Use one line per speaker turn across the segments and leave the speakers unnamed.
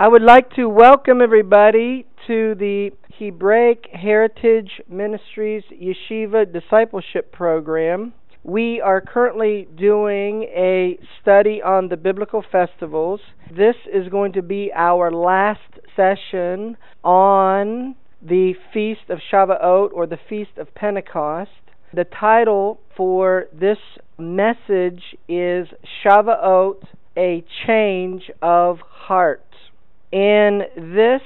I would like to welcome everybody to the Hebraic Heritage Ministries Yeshiva Discipleship Program. We are currently doing a study on the biblical festivals. This is going to be our last session on the Feast of Shavuot or the Feast of Pentecost. The title for this message is Shavuot, a change of heart. In this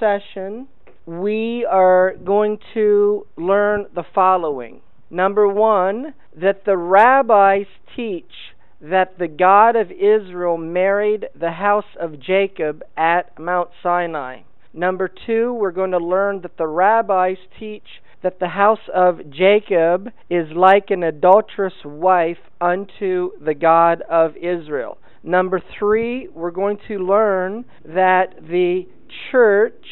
session, we are going to learn the following. Number one, that the rabbis teach that the God of Israel married the house of Jacob at Mount Sinai. Number two, we're going to learn that the rabbis teach that the house of Jacob is like an adulterous wife unto the God of Israel. Number three, we're going to learn that the church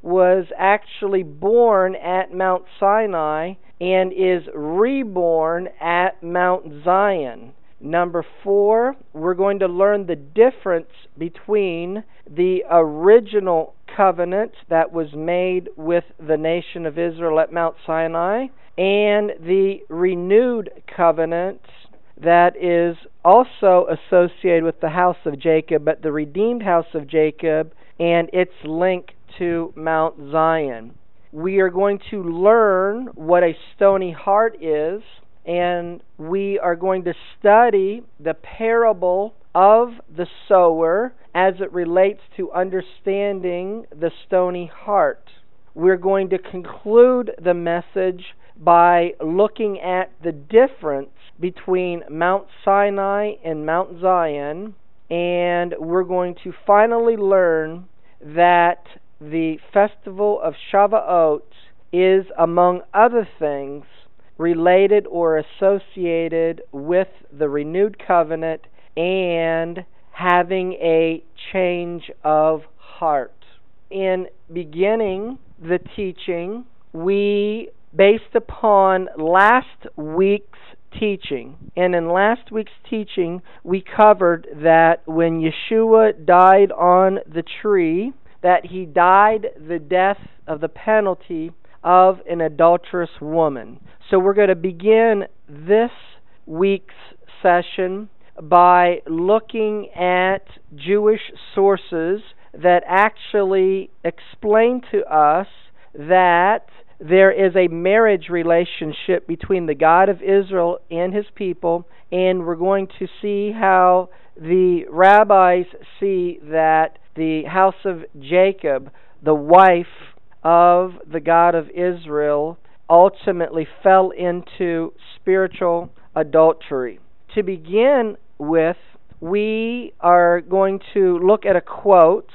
was actually born at Mount Sinai and is reborn at Mount Zion. Number four, we're going to learn the difference between the original covenant that was made with the nation of Israel at Mount Sinai and the renewed covenant that is also associated with the house of Jacob, but the redeemed house of Jacob and its link to Mount Zion. We are going to learn what a stony heart is, and we are going to study the parable of the sower as it relates to understanding the stony heart. We're going to conclude the message by looking at the difference between Mount Sinai and Mount Zion, and we're going to finally learn that the festival of Shavuot is, among other things, related or associated with the renewed covenant and having a change of heart. In beginning the teaching, we, based upon last week's teaching. And in last week's teaching, we covered that when Yeshua died on the tree, that he died the death of the penalty of an adulterous woman. So we're going to begin this week's session by looking at Jewish sources that actually explain to us that there is a marriage relationship between the God of Israel and his people, and we're going to see how the rabbis see that the house of Jacob, the wife of the God of Israel, ultimately fell into spiritual adultery. To begin with, we are going to look at a quote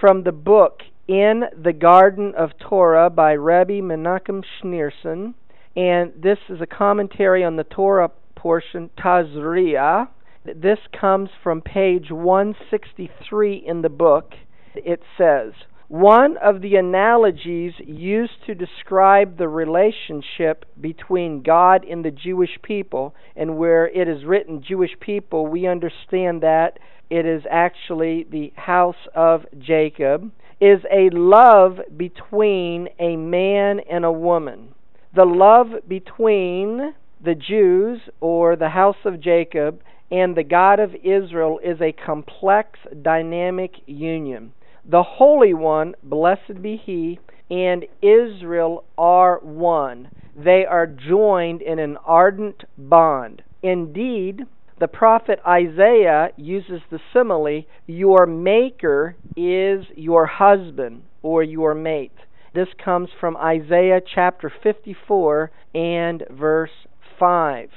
from the book in the Garden of Torah by Rabbi Menachem Schneerson. And this is a commentary on the Torah portion, Tazria. This comes from page 163 in the book. It says, one of the analogies used to describe the relationship between God and the Jewish people, and where it is written Jewish people, we understand that it is actually the house of Jacob is a love between a man and a woman. The love between the Jews or the house of Jacob and the God of Israel is a complex, dynamic union. The Holy One, blessed be He, and Israel are one. They are joined in an ardent bond. Indeed, the prophet Isaiah uses the simile, Your maker is your husband or your mate. This comes from Isaiah chapter 54 and verse 5.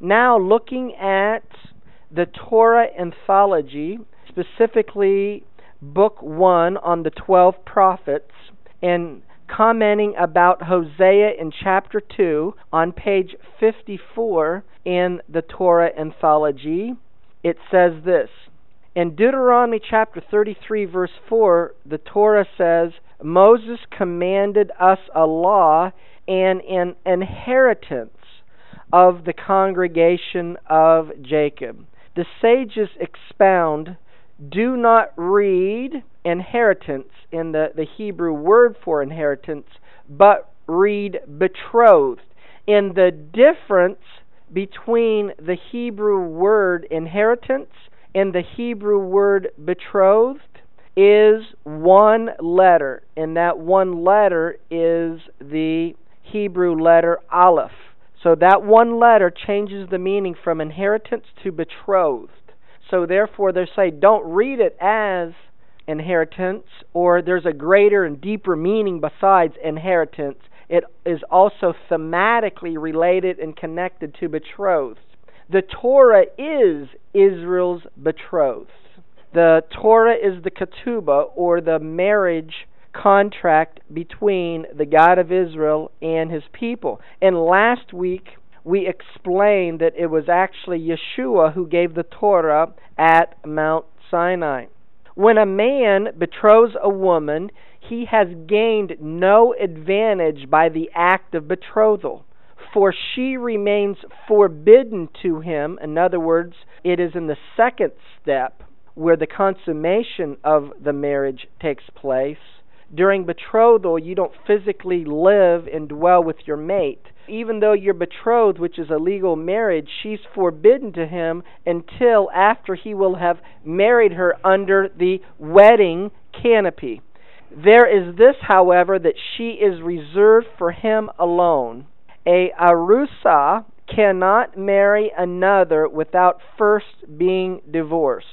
Now, looking at the Torah anthology, specifically book 1 on the 12 prophets, and commenting about Hosea in chapter 2 on page 54 in the Torah anthology. It says this In Deuteronomy chapter 33, verse 4, the Torah says, Moses commanded us a law and an inheritance of the congregation of Jacob. The sages expound do not read inheritance in the, the Hebrew word for inheritance, but read betrothed. And the difference between the Hebrew word inheritance and the Hebrew word betrothed is one letter, and that one letter is the Hebrew letter Aleph. So that one letter changes the meaning from inheritance to betrothed. So therefore, they say don't read it as inheritance, or there's a greater and deeper meaning besides inheritance. It is also thematically related and connected to betrothed. The Torah is Israel's betrothed. The Torah is the ketubah, or the marriage contract between the God of Israel and his people. And last week we explained that it was actually Yeshua who gave the Torah at Mount Sinai. When a man betroths a woman, he has gained no advantage by the act of betrothal, for she remains forbidden to him. In other words, it is in the second step where the consummation of the marriage takes place during betrothal, you don't physically live and dwell with your mate. Even though you're betrothed, which is a legal marriage, she's forbidden to him until after he will have married her under the wedding canopy. There is this, however, that she is reserved for him alone. A arusa cannot marry another without first being divorced.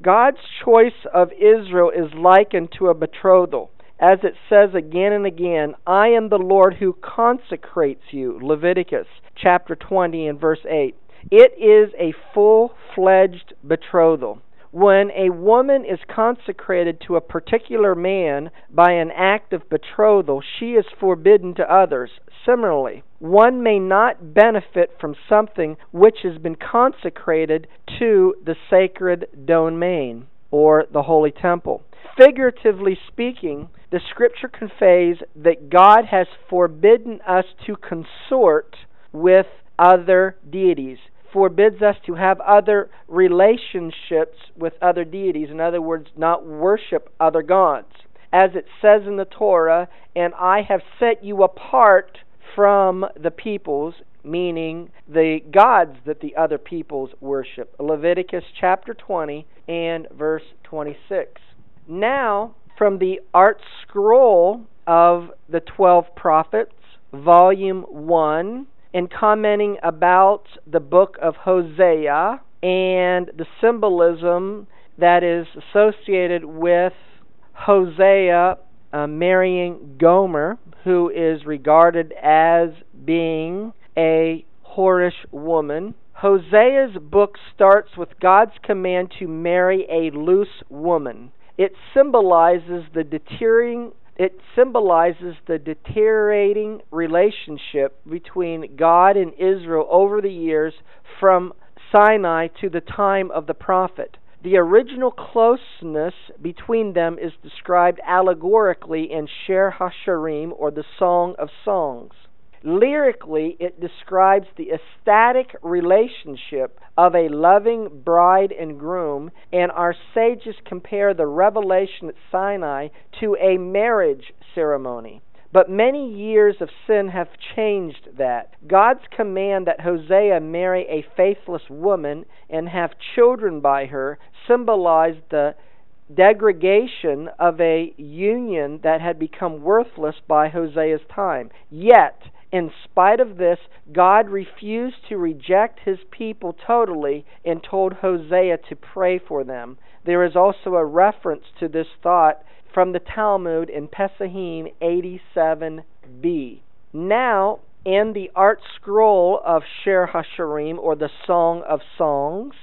God's choice of Israel is likened to a betrothal as it says again and again, I am the Lord who consecrates you. Leviticus chapter 20 and verse 8. It is a full fledged betrothal. When a woman is consecrated to a particular man by an act of betrothal, she is forbidden to others. Similarly, one may not benefit from something which has been consecrated to the sacred domain or the holy temple. Figuratively speaking, the scripture conveys that God has forbidden us to consort with other deities, forbids us to have other relationships with other deities. In other words, not worship other gods. As it says in the Torah, and I have set you apart from the peoples, meaning the gods that the other peoples worship. Leviticus chapter 20 and verse 26. Now, from the Art Scroll of the Twelve Prophets, Volume 1, in commenting about the book of Hosea and the symbolism that is associated with Hosea uh, marrying Gomer, who is regarded as being a whorish woman. Hosea's book starts with God's command to marry a loose woman. It symbolizes the deteriorating it symbolizes the deteriorating relationship between God and Israel over the years from Sinai to the time of the prophet. The original closeness between them is described allegorically in Shir HaShirim or the Song of Songs. Lyrically, it describes the ecstatic relationship of a loving bride and groom, and our sages compare the revelation at Sinai to a marriage ceremony. But many years of sin have changed that. God's command that Hosea marry a faithless woman and have children by her symbolized the degradation of a union that had become worthless by Hosea's time. Yet, in spite of this, God refused to reject his people totally and told Hosea to pray for them. There is also a reference to this thought from the Talmud in Pesahim 87b. Now, in the art scroll of Shir HaShirim, or the Song of Songs,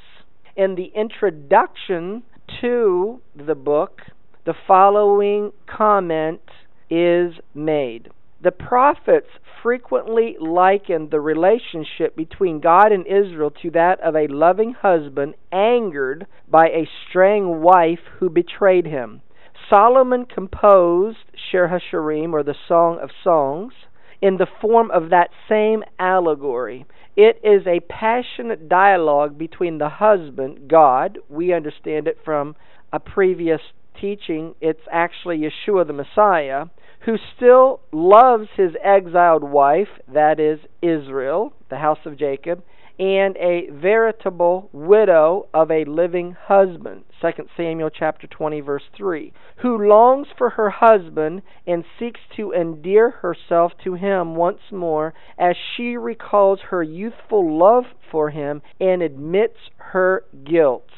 in the introduction to the book, the following comment is made. The prophets frequently likened the relationship between God and Israel to that of a loving husband angered by a straying wife who betrayed him. Solomon composed Shir HaShirim, or the Song of Songs, in the form of that same allegory. It is a passionate dialogue between the husband, God, we understand it from a previous teaching it's actually Yeshua the Messiah, who still loves his exiled wife, that is Israel, the house of Jacob, and a veritable widow of a living husband. 2 Samuel chapter 20 verse 3 who longs for her husband and seeks to endear herself to him once more as she recalls her youthful love for him and admits her guilt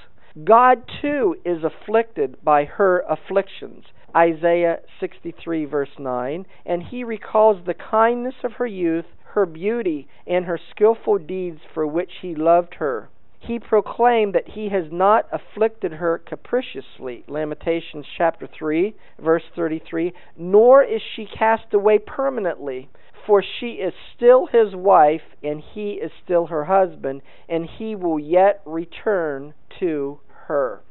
God too is afflicted by her afflictions Isaiah 63 verse 9 and he recalls the kindness of her youth her beauty and her skilful deeds for which he loved her. He proclaimed that he has not afflicted her capriciously. Lamentations chapter 3, verse 33. Nor is she cast away permanently, for she is still his wife, and he is still her husband, and he will yet return to her.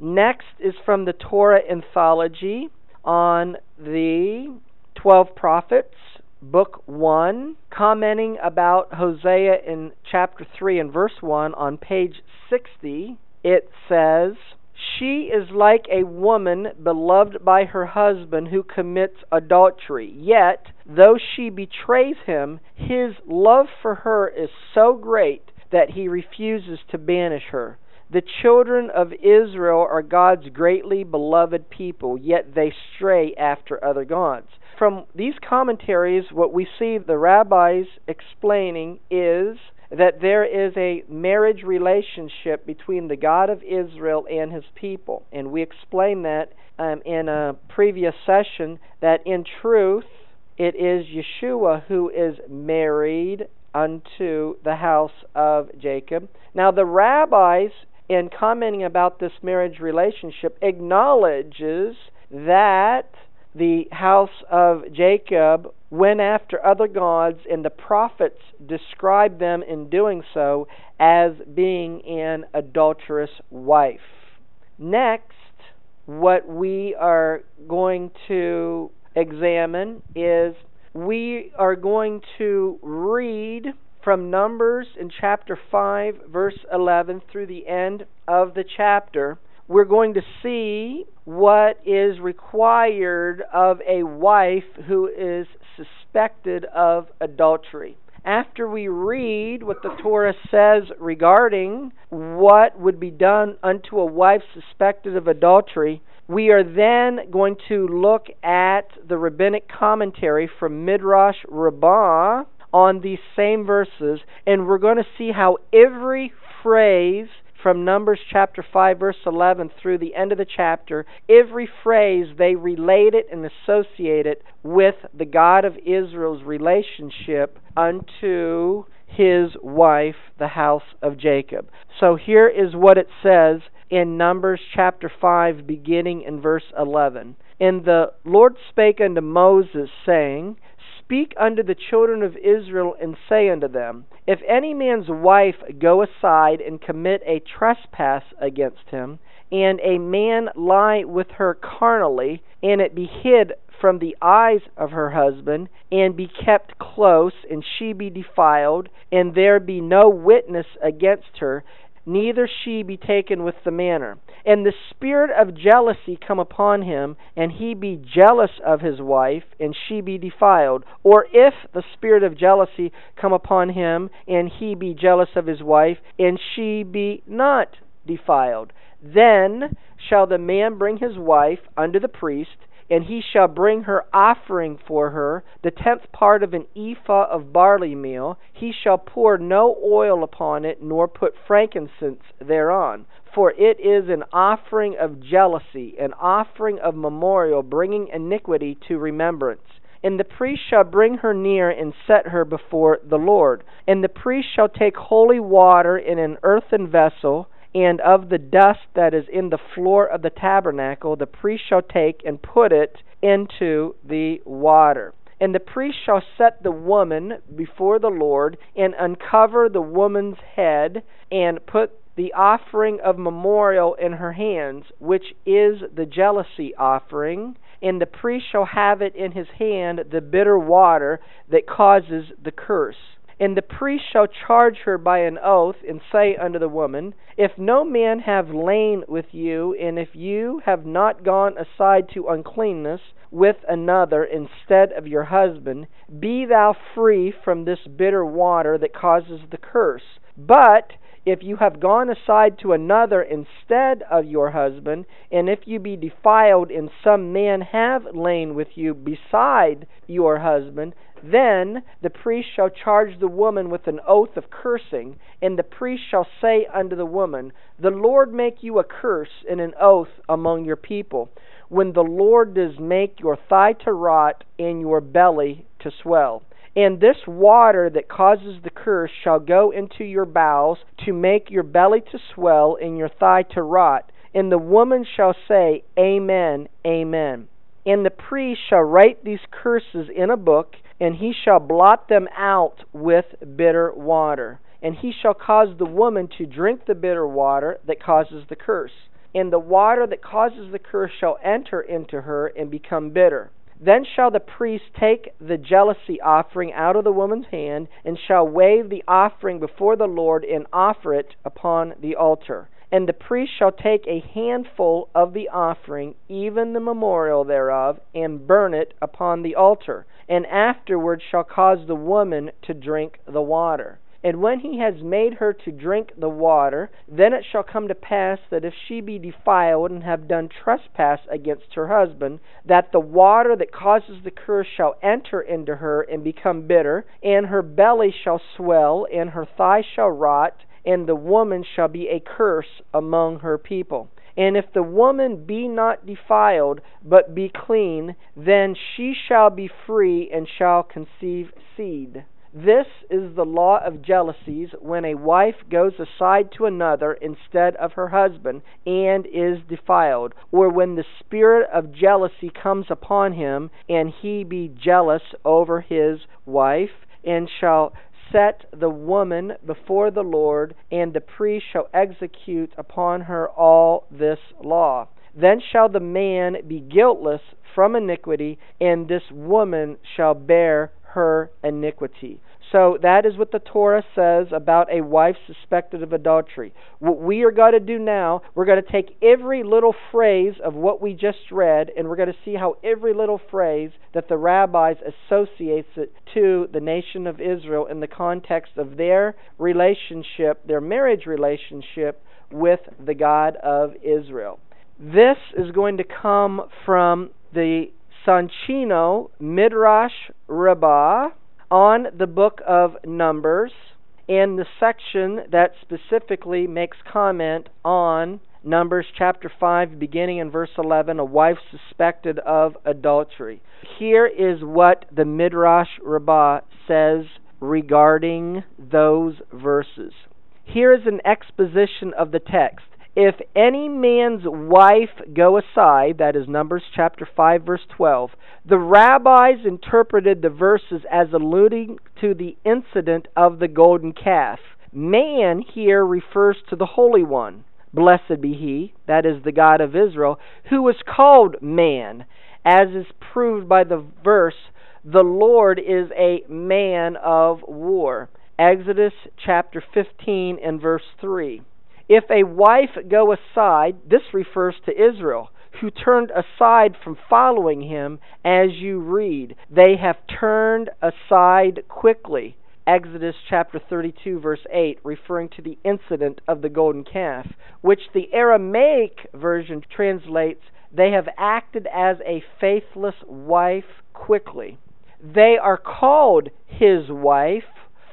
Next is from the Torah anthology on the 12 prophets book 1, commenting about Hosea in chapter 3 and verse 1 on page 60, it says, She is like a woman beloved by her husband who commits adultery. Yet, though she betrays him, his love for her is so great that he refuses to banish her. The children of Israel are God's greatly beloved people, yet they stray after other gods from these commentaries, what we see the rabbis explaining is that there is a marriage relationship between the God of Israel and his people. And we explained that um, in a previous session that in truth it is Yeshua who is married unto the house of Jacob. Now, the rabbis, in commenting about this marriage relationship, acknowledges that the house of Jacob went after other gods, and the prophets described them in doing so as being an adulterous wife. Next, what we are going to examine is we are going to read from Numbers in chapter 5, verse 11, through the end of the chapter we're going to see what is required of a wife who is suspected of adultery. After we read what the Torah says regarding what would be done unto a wife suspected of adultery, we are then going to look at the rabbinic commentary from Midrash Rabbah on these same verses, and we're going to see how every phrase from Numbers chapter 5, verse 11 through the end of the chapter, every phrase they relate it and associate it with the God of Israel's relationship unto his wife, the house of Jacob. So here is what it says in Numbers chapter 5, beginning in verse 11. And the Lord spake unto Moses, saying, Speak unto the children of Israel, and say unto them, If any man's wife go aside and commit a trespass against him, and a man lie with her carnally, and it be hid from the eyes of her husband, and be kept close, and she be defiled, and there be no witness against her, neither she be taken with the manner. And the spirit of jealousy come upon him, and he be jealous of his wife, and she be defiled. Or if the spirit of jealousy come upon him, and he be jealous of his wife, and she be not defiled, then shall the man bring his wife unto the priest, and he shall bring her offering for her, the tenth part of an ephah of barley meal. He shall pour no oil upon it, nor put frankincense thereon. For it is an offering of jealousy, an offering of memorial, bringing iniquity to remembrance. And the priest shall bring her near and set her before the Lord. And the priest shall take holy water in an earthen vessel and of the dust that is in the floor of the tabernacle the priest shall take and put it into the water. And the priest shall set the woman before the Lord, and uncover the woman's head, and put the offering of memorial in her hands, which is the jealousy offering. And the priest shall have it in his hand, the bitter water that causes the curse And the priest shall charge her by an oath, and say unto the woman, If no man have lain with you, and if you have not gone aside to uncleanness with another instead of your husband, be thou free from this bitter water that causes the curse. But if you have gone aside to another instead of your husband, and if you be defiled, and some man have lain with you beside your husband, then the priest shall charge the woman with an oath of cursing, and the priest shall say unto the woman, The Lord make you a curse and an oath among your people, when the Lord does make your thigh to rot and your belly to swell. And this water that causes the curse shall go into your bowels to make your belly to swell and your thigh to rot. And the woman shall say, Amen, Amen. And the priest shall write these curses in a book, and he shall blot them out with bitter water. And he shall cause the woman to drink the bitter water that causes the curse. And the water that causes the curse shall enter into her and become bitter. Then shall the priest take the jealousy offering out of the woman's hand, and shall wave the offering before the Lord, and offer it upon the altar. And the priest shall take a handful of the offering, even the memorial thereof, and burn it upon the altar, and afterward shall cause the woman to drink the water. And when he has made her to drink the water, then it shall come to pass that if she be defiled and have done trespass against her husband, that the water that causes the curse shall enter into her and become bitter, and her belly shall swell, and her thigh shall rot, and the woman shall be a curse among her people. And if the woman be not defiled, but be clean, then she shall be free and shall conceive seed. This is the law of jealousies when a wife goes aside to another instead of her husband and is defiled, or when the spirit of jealousy comes upon him and he be jealous over his wife, and shall set the woman before the Lord, and the priest shall execute upon her all this law. Then shall the man be guiltless from iniquity, and this woman shall bear her iniquity. So that is what the Torah says about a wife suspected of adultery. What we are going to do now, we're going to take every little phrase of what we just read, and we're going to see how every little phrase that the rabbis associates it to the nation of Israel in the context of their relationship, their marriage relationship with the God of Israel. This is going to come from the Soncino Midrash Rabbah on the book of Numbers and the section that specifically makes comment on Numbers chapter 5, beginning in verse 11, a wife suspected of adultery. Here is what the Midrash Rabbah says regarding those verses. Here is an exposition of the text. If any man's wife go aside, that is Numbers chapter 5, verse 12, the rabbis interpreted the verses as alluding to the incident of the golden calf. Man here refers to the Holy One. Blessed be he, that is the God of Israel, who was called man, as is proved by the verse, the Lord is a man of war. Exodus chapter 15 and verse 3. If a wife go aside, this refers to Israel, who turned aside from following him, as you read. They have turned aside quickly. Exodus chapter 32, verse 8, referring to the incident of the golden calf, which the Aramaic version translates, They have acted as a faithless wife quickly. They are called his wife,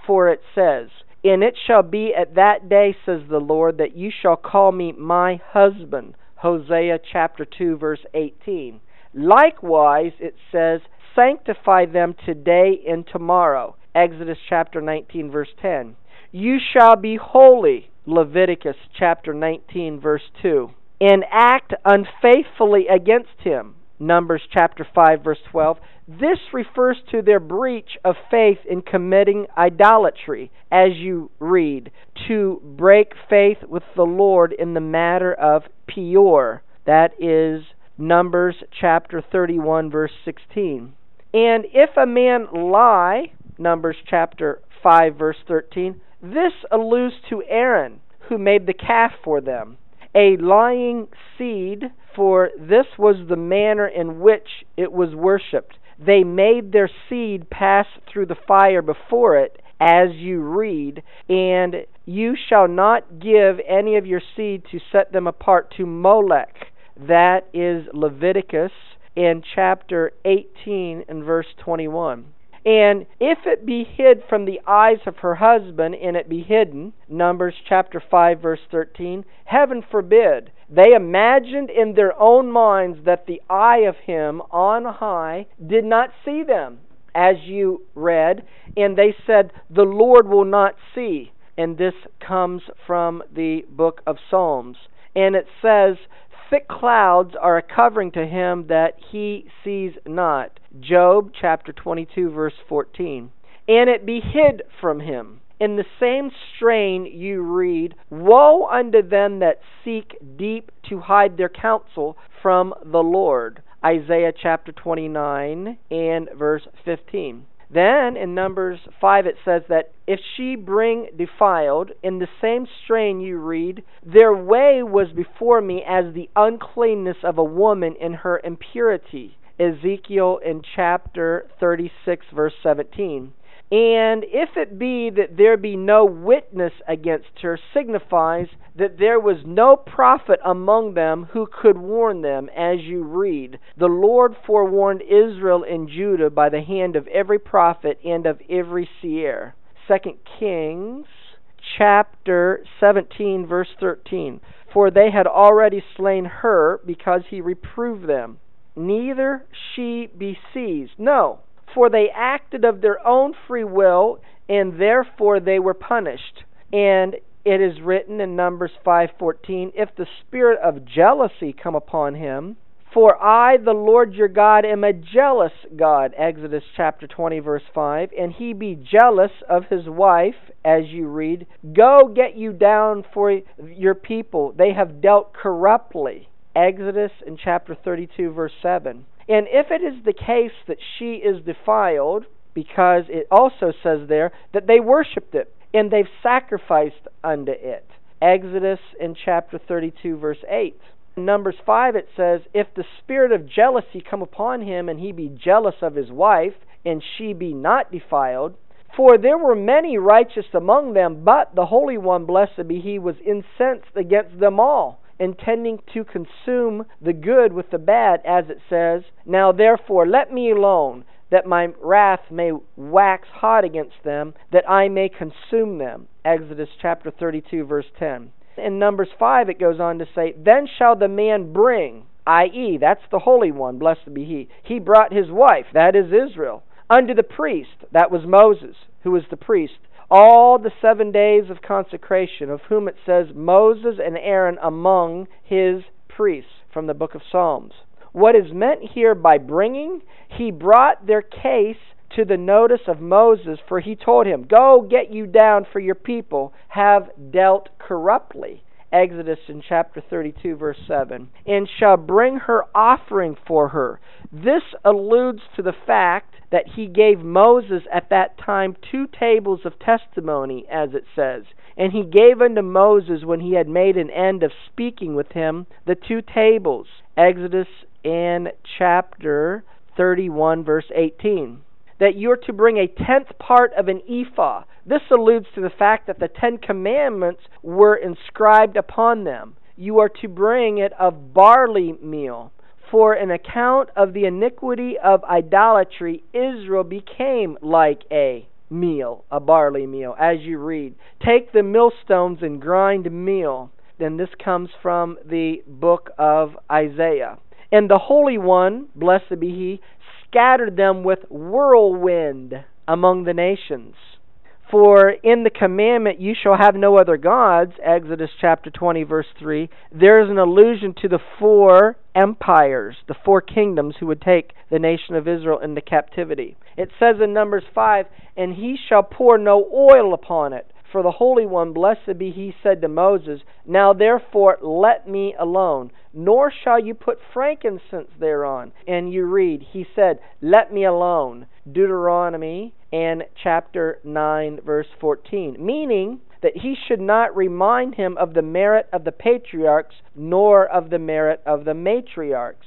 for it says, and it shall be at that day, says the Lord, that you shall call me my husband. Hosea chapter 2, verse 18. Likewise, it says, Sanctify them today and tomorrow. Exodus chapter 19, verse 10. You shall be holy. Leviticus chapter 19, verse 2. And act unfaithfully against him. Numbers chapter 5, verse 12. This refers to their breach of faith in committing idolatry, as you read, to break faith with the Lord in the matter of Peor. That is Numbers chapter 31, verse 16. And if a man lie, Numbers chapter 5, verse 13, this alludes to Aaron, who made the calf for them. A lying seed, for this was the manner in which it was worshipped. They made their seed pass through the fire before it, as you read, and you shall not give any of your seed to set them apart to Molech. That is Leviticus in chapter 18 and verse 21. And if it be hid from the eyes of her husband, and it be hidden, Numbers chapter 5, verse 13, heaven forbid. They imagined in their own minds that the eye of him on high did not see them, as you read, and they said, The Lord will not see. And this comes from the book of Psalms. And it says, thick clouds are a covering to him that he sees not. Job chapter 22, verse 14. And it be hid from him. In the same strain you read, Woe unto them that seek deep to hide their counsel from the Lord. Isaiah chapter 29 and verse 15. Then in Numbers 5 it says that if she bring defiled, in the same strain you read, their way was before me as the uncleanness of a woman in her impurity. Ezekiel in chapter 36, verse 17. And if it be that there be no witness against her, signifies that there was no prophet among them who could warn them, as you read. The Lord forewarned Israel and Judah by the hand of every prophet and of every seer. Second Kings chapter 17, verse 13. For they had already slain her because he reproved them. Neither she be seized. No, for they acted of their own free will, and therefore they were punished. And it is written in Numbers 5:14, if the spirit of jealousy come upon him, for I, the Lord your God, am a jealous God. Exodus chapter 20, verse 5. And he be jealous of his wife, as you read. Go get you down for your people. They have dealt corruptly. Exodus in chapter 32, verse 7. And if it is the case that she is defiled, because it also says there that they worshipped it and they've sacrificed unto it. Exodus in chapter 32, verse 8. In Numbers 5, it says, If the spirit of jealousy come upon him, and he be jealous of his wife, and she be not defiled, for there were many righteous among them, but the Holy One, blessed be he, was incensed against them all intending to consume the good with the bad, as it says, Now therefore let me alone, that my wrath may wax hot against them, that I may consume them. Exodus chapter 32, verse 10. In Numbers 5, it goes on to say, Then shall the man bring, i.e., that's the Holy One, blessed be he. He brought his wife, that is Israel, unto the priest, that was Moses, who was the priest, all the seven days of consecration, of whom it says Moses and Aaron among his priests, from the book of Psalms. What is meant here by bringing? He brought their case to the notice of Moses, for he told him, Go get you down, for your people have dealt corruptly. Exodus in chapter 32, verse 7. And shall bring her offering for her. This alludes to the fact that he gave Moses at that time two tables of testimony, as it says. And he gave unto Moses, when he had made an end of speaking with him, the two tables. Exodus in chapter 31, verse 18. That you're to bring a tenth part of an ephah. This alludes to the fact that the Ten Commandments were inscribed upon them. You are to bring it of barley meal for an account of the iniquity of idolatry, Israel became like a meal, a barley meal, as you read. Take the millstones and grind meal. Then this comes from the book of Isaiah. And the Holy One, blessed be He, scattered them with whirlwind among the nations. For in the commandment, you shall have no other gods, Exodus chapter 20, verse 3, there is an allusion to the four empires, the four kingdoms who would take the nation of Israel into captivity. It says in Numbers 5, And he shall pour no oil upon it, For the Holy One, blessed be he, said to Moses, Now therefore let me alone, nor shall you put frankincense thereon. And you read, He said, Let me alone. Deuteronomy and chapter 9, verse 14. Meaning that he should not remind him of the merit of the patriarchs, nor of the merit of the matriarchs.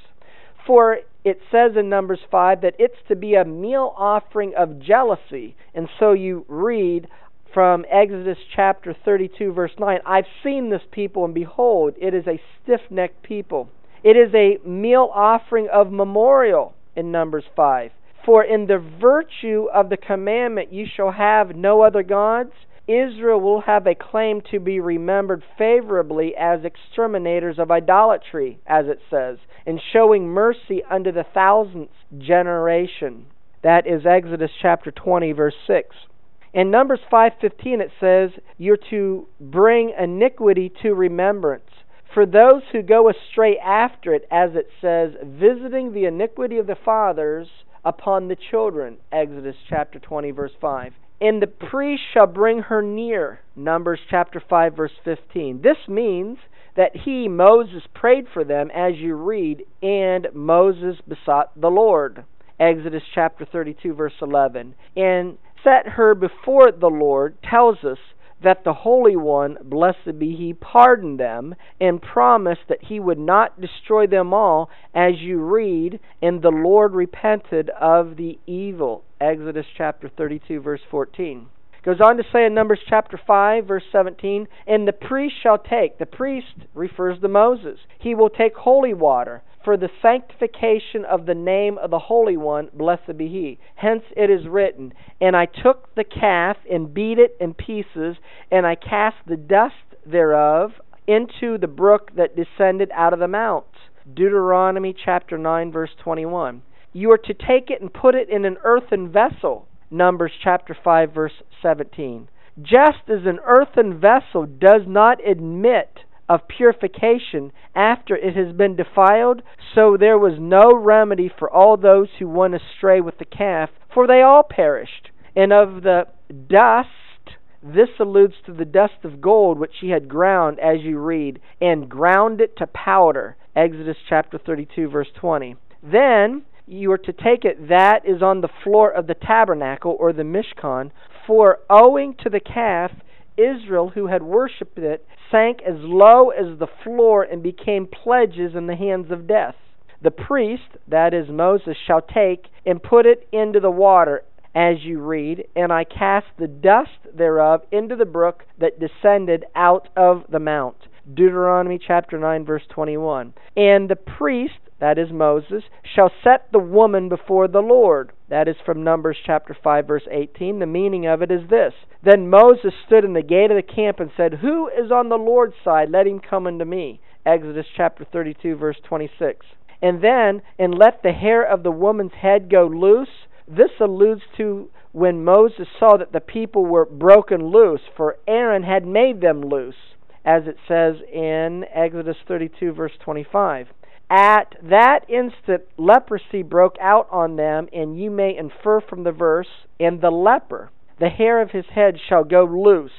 For it says in Numbers 5 that it's to be a meal offering of jealousy. And so you read, from Exodus chapter 32, verse 9 I've seen this people, and behold, it is a stiff necked people. It is a meal offering of memorial in Numbers 5. For in the virtue of the commandment, you shall have no other gods, Israel will have a claim to be remembered favorably as exterminators of idolatry, as it says, and showing mercy unto the thousandth generation. That is Exodus chapter 20, verse 6. In Numbers 5:15 it says, "You're to bring iniquity to remembrance for those who go astray after it, as it says, visiting the iniquity of the fathers upon the children." Exodus chapter 20 verse 5. And the priest shall bring her near. Numbers chapter 5 verse 15. This means that he, Moses, prayed for them as you read, and Moses besought the Lord. Exodus chapter 32 verse 11. And set her before the Lord tells us that the Holy One, blessed be He, pardoned them and promised that He would not destroy them all, as you read, and the Lord repented of the evil. Exodus chapter 32, verse 14. Goes on to say in Numbers chapter 5, verse 17, And the priest shall take, the priest refers to Moses, he will take holy water for the sanctification of the name of the Holy One, blessed be He. Hence it is written, And I took the calf and beat it in pieces, and I cast the dust thereof into the brook that descended out of the mount. Deuteronomy chapter 9, verse 21. You are to take it and put it in an earthen vessel. Numbers chapter 5, verse 17. Just as an earthen vessel does not admit of purification after it has been defiled, so there was no remedy for all those who went astray with the calf, for they all perished. And of the dust, this alludes to the dust of gold which he had ground, as you read, and ground it to powder. Exodus chapter 32, verse 20. Then you are to take it that is on the floor of the tabernacle or the Mishkan, for owing to the calf, Israel, who had worshipped it, sank as low as the floor and became pledges in the hands of death. The priest, that is Moses, shall take and put it into the water, as you read, and I cast the dust thereof into the brook that descended out of the mount. Deuteronomy chapter 9, verse 21. And the priest, that is Moses, shall set the woman before the Lord. That is from Numbers chapter 5, verse 18. The meaning of it is this Then Moses stood in the gate of the camp and said, Who is on the Lord's side? Let him come unto me. Exodus chapter 32, verse 26. And then, and let the hair of the woman's head go loose. This alludes to when Moses saw that the people were broken loose, for Aaron had made them loose, as it says in Exodus 32, verse 25. At that instant, leprosy broke out on them, and you may infer from the verse, and the leper, the hair of his head shall go loose.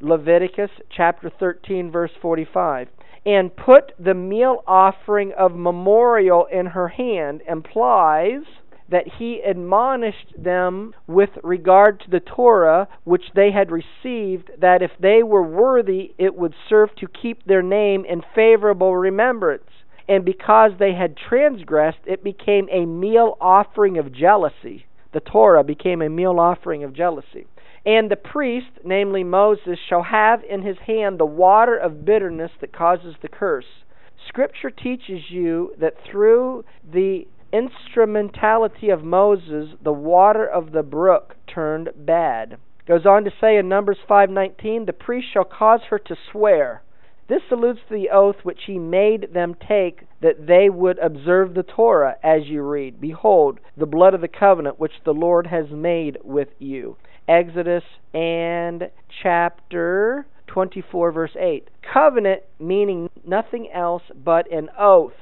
Leviticus chapter 13, verse 45. And put the meal offering of memorial in her hand implies that he admonished them with regard to the Torah which they had received, that if they were worthy, it would serve to keep their name in favorable remembrance and because they had transgressed, it became a meal offering of jealousy. The Torah became a meal offering of jealousy. And the priest, namely Moses, shall have in his hand the water of bitterness that causes the curse. Scripture teaches you that through the instrumentality of Moses, the water of the brook turned bad. Goes on to say in Numbers 5:19, the priest shall cause her to swear this to the oath which he made them take that they would observe the Torah, as you read. Behold, the blood of the covenant which the Lord has made with you. Exodus and chapter 24, verse 8. Covenant meaning nothing else but an oath.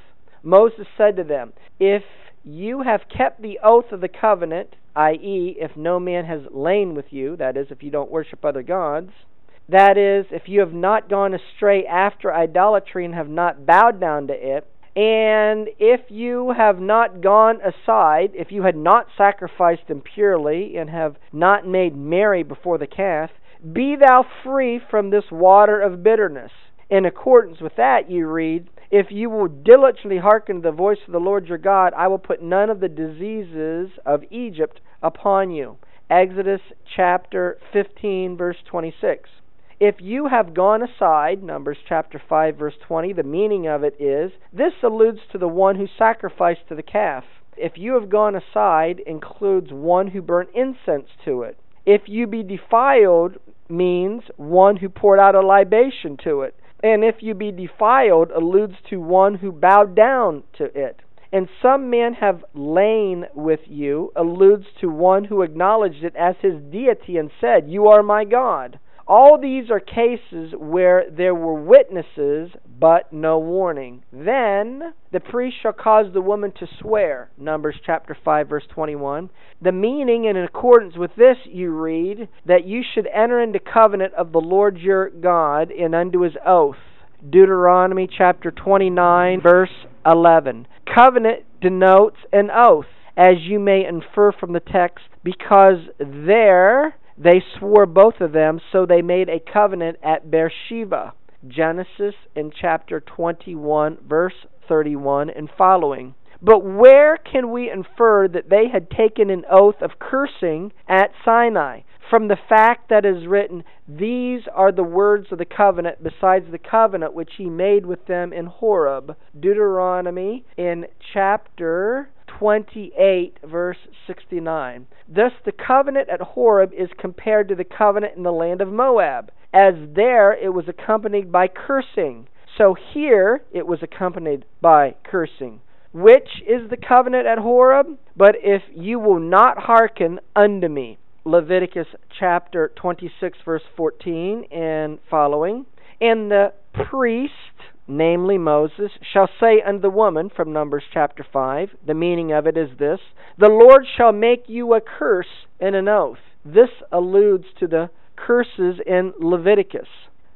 Moses said to them, If you have kept the oath of the covenant, i.e., if no man has lain with you, that is, if you don't worship other gods, That is, if you have not gone astray after idolatry and have not bowed down to it, and if you have not gone aside, if you had not sacrificed impurely and have not made merry before the calf, be thou free from this water of bitterness. In accordance with that, you read, If you will diligently hearken to the voice of the Lord your God, I will put none of the diseases of Egypt upon you. Exodus chapter 15, verse 26. If you have gone aside, Numbers chapter 5, verse 20, the meaning of it is this alludes to the one who sacrificed to the calf. If you have gone aside includes one who burnt incense to it. If you be defiled means one who poured out a libation to it. And if you be defiled alludes to one who bowed down to it. And some men have lain with you alludes to one who acknowledged it as his deity and said, You are my God. All these are cases where there were witnesses, but no warning. Then the priest shall cause the woman to swear. Numbers chapter 5, verse 21. The meaning, in accordance with this, you read that you should enter into covenant of the Lord your God and unto his oath. Deuteronomy chapter 29, verse 11. Covenant denotes an oath, as you may infer from the text, because there they swore both of them, so they made a covenant at Beersheba. Genesis in chapter 21, verse 31 and following. But where can we infer that they had taken an oath of cursing at Sinai? From the fact that is written, These are the words of the covenant, besides the covenant which he made with them in Horeb. Deuteronomy in chapter 28, verse 69. Thus, the covenant at Horeb is compared to the covenant in the land of Moab, as there it was accompanied by cursing. So here it was accompanied by cursing. Which is the covenant at Horeb? But if you will not hearken unto me. Leviticus chapter 26, verse 14 and following. And the priest namely Moses, shall say unto the woman, from Numbers chapter 5, the meaning of it is this The Lord shall make you a curse and an oath. This alludes to the curses in Leviticus.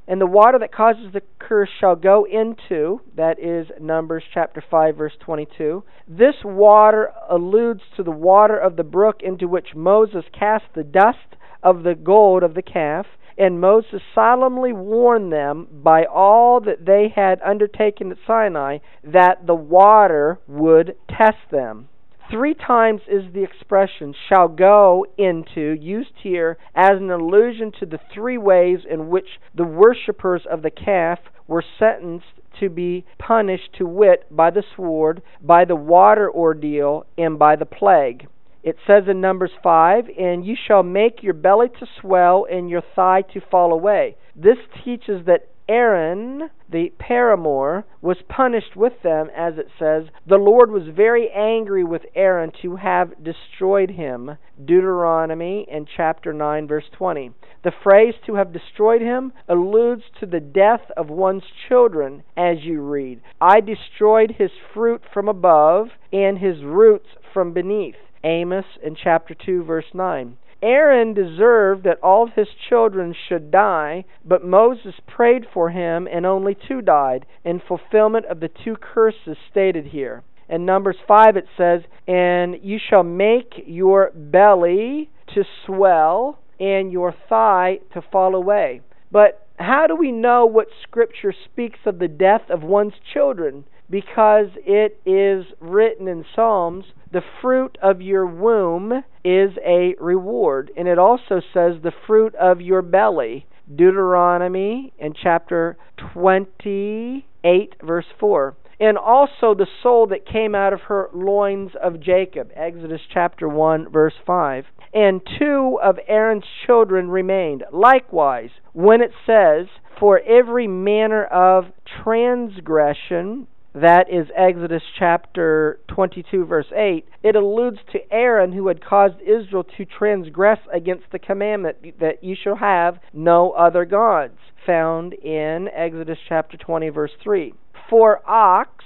And the water that causes the curse shall go into, that is Numbers chapter 5, verse 22. This water alludes to the water of the brook into which Moses cast the dust of the gold of the calf and Moses solemnly warned them by all that they had undertaken at Sinai that the water would test them. Three times is the expression shall go into used here as an allusion to the three ways in which the worshippers of the calf were sentenced to be punished to wit by the sword, by the water ordeal, and by the plague. It says in Numbers 5, And you shall make your belly to swell and your thigh to fall away. This teaches that Aaron, the paramour, was punished with them, as it says, The Lord was very angry with Aaron to have destroyed him. Deuteronomy in chapter 9, verse 20. The phrase to have destroyed him alludes to the death of one's children, as you read. I destroyed his fruit from above and his roots from beneath. Amos in chapter 2, verse 9. Aaron deserved that all of his children should die, but Moses prayed for him, and only two died, in fulfillment of the two curses stated here. In Numbers 5 it says, And you shall make your belly to swell, and your thigh to fall away. But how do we know what Scripture speaks of the death of one's children? Because it is written in Psalms, the fruit of your womb is a reward. And it also says, the fruit of your belly. Deuteronomy in chapter 28, verse 4. And also the soul that came out of her loins of Jacob. Exodus chapter 1, verse 5. And two of Aaron's children remained. Likewise, when it says, For every manner of transgression that is Exodus chapter 22, verse 8. It alludes to Aaron who had caused Israel to transgress against the commandment that you shall have no other gods, found in Exodus chapter 20, verse 3. For ox,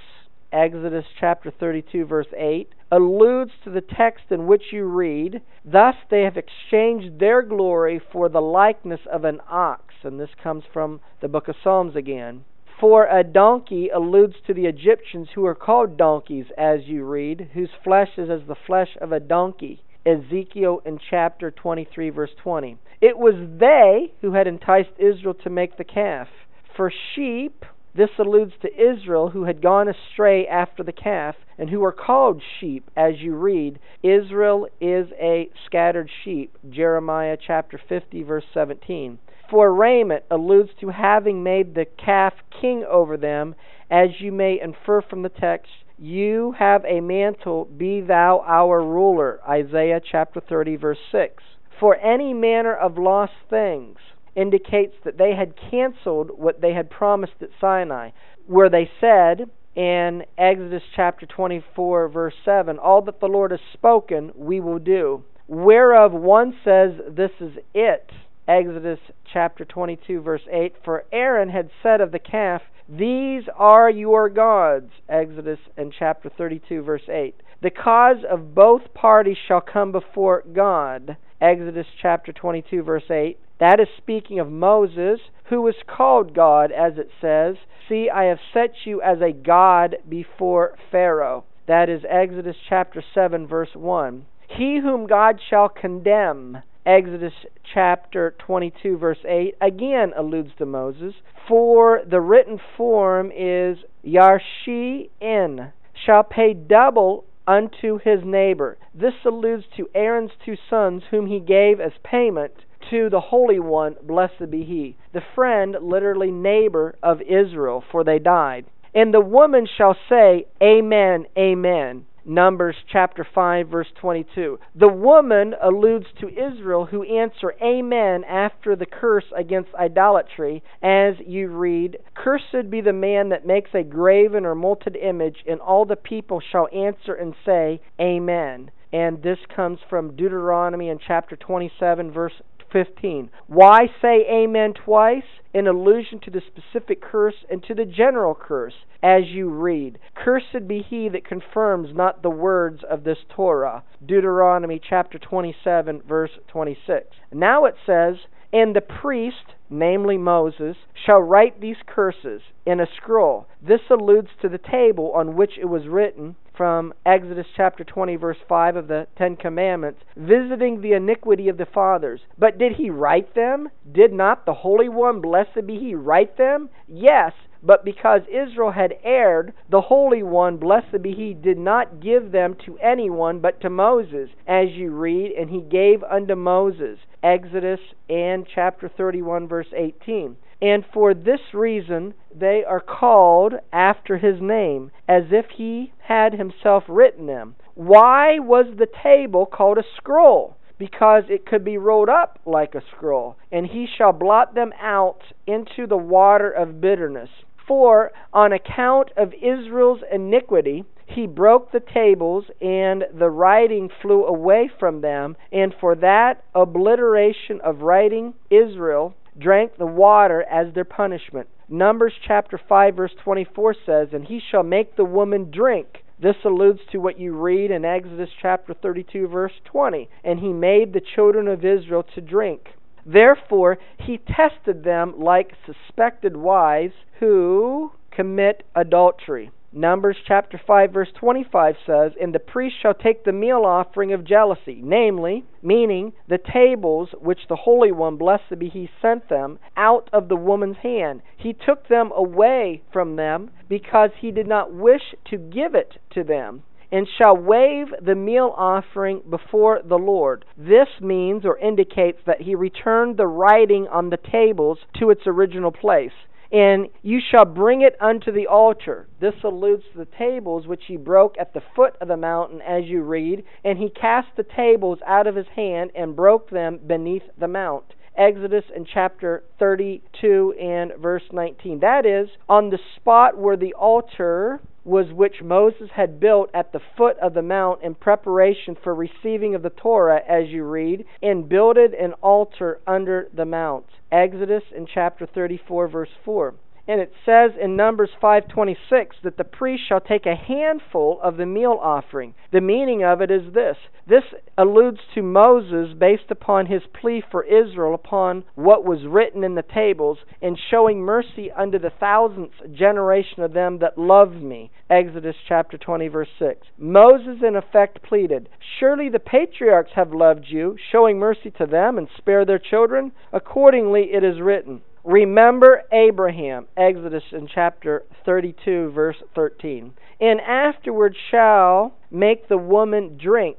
Exodus chapter 32, verse 8, alludes to the text in which you read, Thus they have exchanged their glory for the likeness of an ox and this comes from the book of Psalms again. For a donkey alludes to the Egyptians who are called donkeys, as you read, whose flesh is as the flesh of a donkey. Ezekiel in chapter 23, verse 20. It was they who had enticed Israel to make the calf. For sheep, this alludes to Israel who had gone astray after the calf and who are called sheep, as you read. Israel is a scattered sheep. Jeremiah chapter 50, verse 17. For raiment alludes to having made the calf king over them, as you may infer from the text. You have a mantle, be thou our ruler. Isaiah chapter 30, verse 6. For any manner of lost things indicates that they had canceled what they had promised at Sinai, where they said in Exodus chapter 24, verse 7, All that the Lord has spoken, we will do. Whereof one says, This is it. Exodus chapter 22, verse 8, For Aaron had said of the calf, These are your gods. Exodus in chapter 32, verse 8. The cause of both parties shall come before God. Exodus chapter 22, verse 8. That is speaking of Moses, who was called God, as it says, See, I have set you as a God before Pharaoh. That is Exodus chapter 7, verse 1. He whom God shall condemn, Exodus chapter 22, verse 8, again alludes to Moses. For the written form is Yarshi in, shall pay double unto his neighbor. This alludes to Aaron's two sons, whom he gave as payment to the Holy One, blessed be he. The friend, literally neighbor of Israel, for they died. And the woman shall say, Amen, Amen. Numbers chapter 5, verse 22. The woman alludes to Israel who answer Amen after the curse against idolatry, as you read, Cursed be the man that makes a graven or molten image, and all the people shall answer and say, Amen. And this comes from Deuteronomy in chapter 27, verse 15. Why say amen twice? In allusion to the specific curse and to the general curse, as you read. Cursed be he that confirms not the words of this Torah. Deuteronomy chapter 27, verse 26. Now it says, And the priest, namely Moses, shall write these curses in a scroll. This alludes to the table on which it was written from Exodus chapter 20, verse 5 of the Ten Commandments, visiting the iniquity of the fathers. But did he write them? Did not the Holy One, blessed be he, write them? Yes, but because Israel had erred, the Holy One, blessed be he, did not give them to anyone but to Moses, as you read, and he gave unto Moses. Exodus and chapter 31, verse 18. And for this reason they are called after his name, as if he had himself written them. Why was the table called a scroll? Because it could be rolled up like a scroll. And he shall blot them out into the water of bitterness. For on account of Israel's iniquity, he broke the tables, and the writing flew away from them. And for that obliteration of writing, Israel drank the water as their punishment. Numbers chapter 5 verse 24 says, And he shall make the woman drink. This alludes to what you read in Exodus chapter 32 verse 20. And he made the children of Israel to drink. Therefore, he tested them like suspected wives who commit adultery. Numbers chapter 5 verse 25 says, And the priest shall take the meal offering of jealousy, namely, meaning the tables which the Holy One, blessed be he, sent them, out of the woman's hand. He took them away from them because he did not wish to give it to them and shall wave the meal offering before the Lord. This means or indicates that he returned the writing on the tables to its original place and you shall bring it unto the altar. This alludes to the tables which he broke at the foot of the mountain, as you read. And he cast the tables out of his hand and broke them beneath the mount. Exodus in chapter 32 and verse 19. That is, on the spot where the altar was which Moses had built at the foot of the mount in preparation for receiving of the Torah, as you read, and builded an altar under the mount. Exodus in chapter 34, verse 4. And it says in Numbers 5:26 that the priest shall take a handful of the meal offering. The meaning of it is this. This alludes to Moses based upon his plea for Israel upon what was written in the tables and showing mercy unto the thousandth generation of them that loved me. Exodus chapter 20 verse 6. Moses in effect pleaded, "Surely the patriarchs have loved you, showing mercy to them and spare their children. Accordingly it is written, Remember Abraham, Exodus in chapter 32, verse 13. And afterward shall make the woman drink.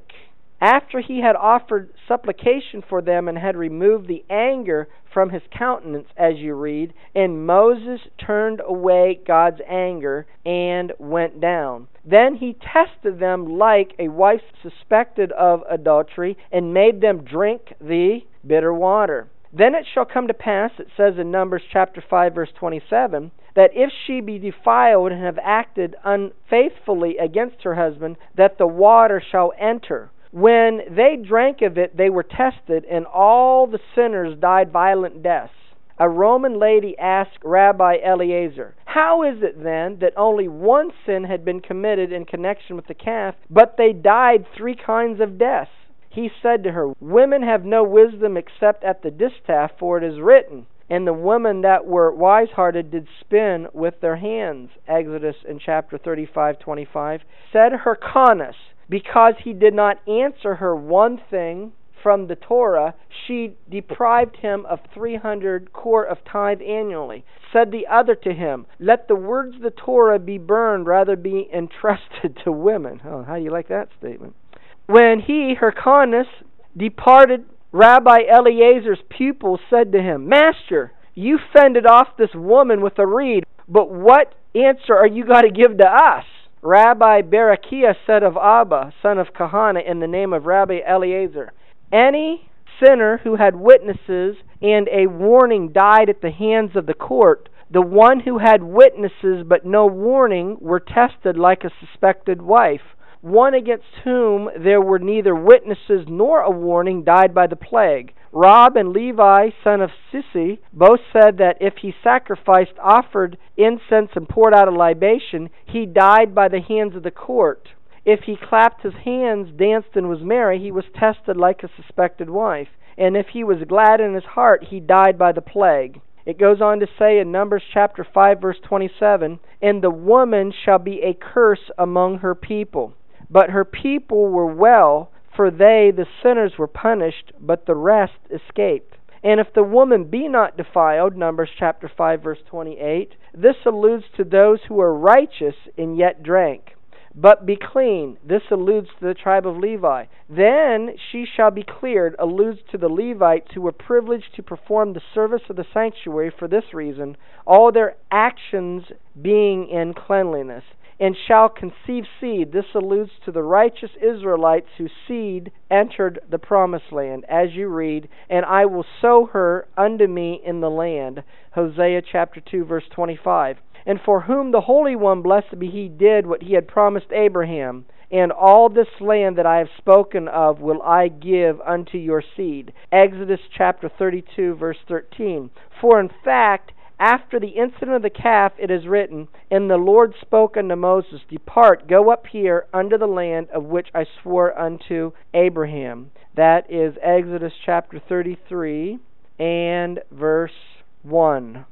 After he had offered supplication for them and had removed the anger from his countenance, as you read, and Moses turned away God's anger and went down. Then he tested them like a wife suspected of adultery and made them drink the bitter water. Then it shall come to pass, it says in Numbers chapter 5, verse 27, that if she be defiled and have acted unfaithfully against her husband, that the water shall enter. When they drank of it, they were tested, and all the sinners died violent deaths. A Roman lady asked Rabbi Eliezer, How is it then that only one sin had been committed in connection with the calf, but they died three kinds of deaths? He said to her, Women have no wisdom except at the distaff, for it is written, And the women that were wise hearted did spin with their hands. Exodus in chapter 35, 25. Said Hyrcanus, because he did not answer her one thing from the Torah, she deprived him of 300 cor of tithe annually. Said the other to him, Let the words of the Torah be burned, rather be entrusted to women. Oh, how do you like that statement? When he, Hyrcanus, departed, Rabbi Eliezer's pupils said to him, Master, you fended off this woman with a reed, but what answer are you going to give to us? Rabbi Berechiah said of Abba, son of Kahana, in the name of Rabbi Eliezer, Any sinner who had witnesses and a warning died at the hands of the court. The one who had witnesses but no warning were tested like a suspected wife one against whom there were neither witnesses nor a warning died by the plague. Rab and Levi, son of Sissi, both said that if he sacrificed, offered incense, and poured out a libation, he died by the hands of the court. If he clapped his hands, danced, and was merry, he was tested like a suspected wife. And if he was glad in his heart, he died by the plague. It goes on to say in Numbers chapter 5 verse 27, and the woman shall be a curse among her people. But her people were well, for they, the sinners, were punished, but the rest escaped. And if the woman be not defiled, Numbers chapter 5 verse 28, this alludes to those who are righteous and yet drank. But be clean, this alludes to the tribe of Levi. Then she shall be cleared, alludes to the Levites who were privileged to perform the service of the sanctuary for this reason, all their actions being in cleanliness and shall conceive seed. This alludes to the righteous Israelites whose seed entered the promised land, as you read, and I will sow her unto me in the land. Hosea chapter 2, verse 25. And for whom the Holy One, blessed be He, did what He had promised Abraham. And all this land that I have spoken of will I give unto your seed. Exodus chapter 32, verse 13. For in fact, after the incident of the calf, it is written, And the Lord spoke unto Moses, Depart, go up here unto the land of which I swore unto Abraham. That is Exodus chapter 33 and verse 1.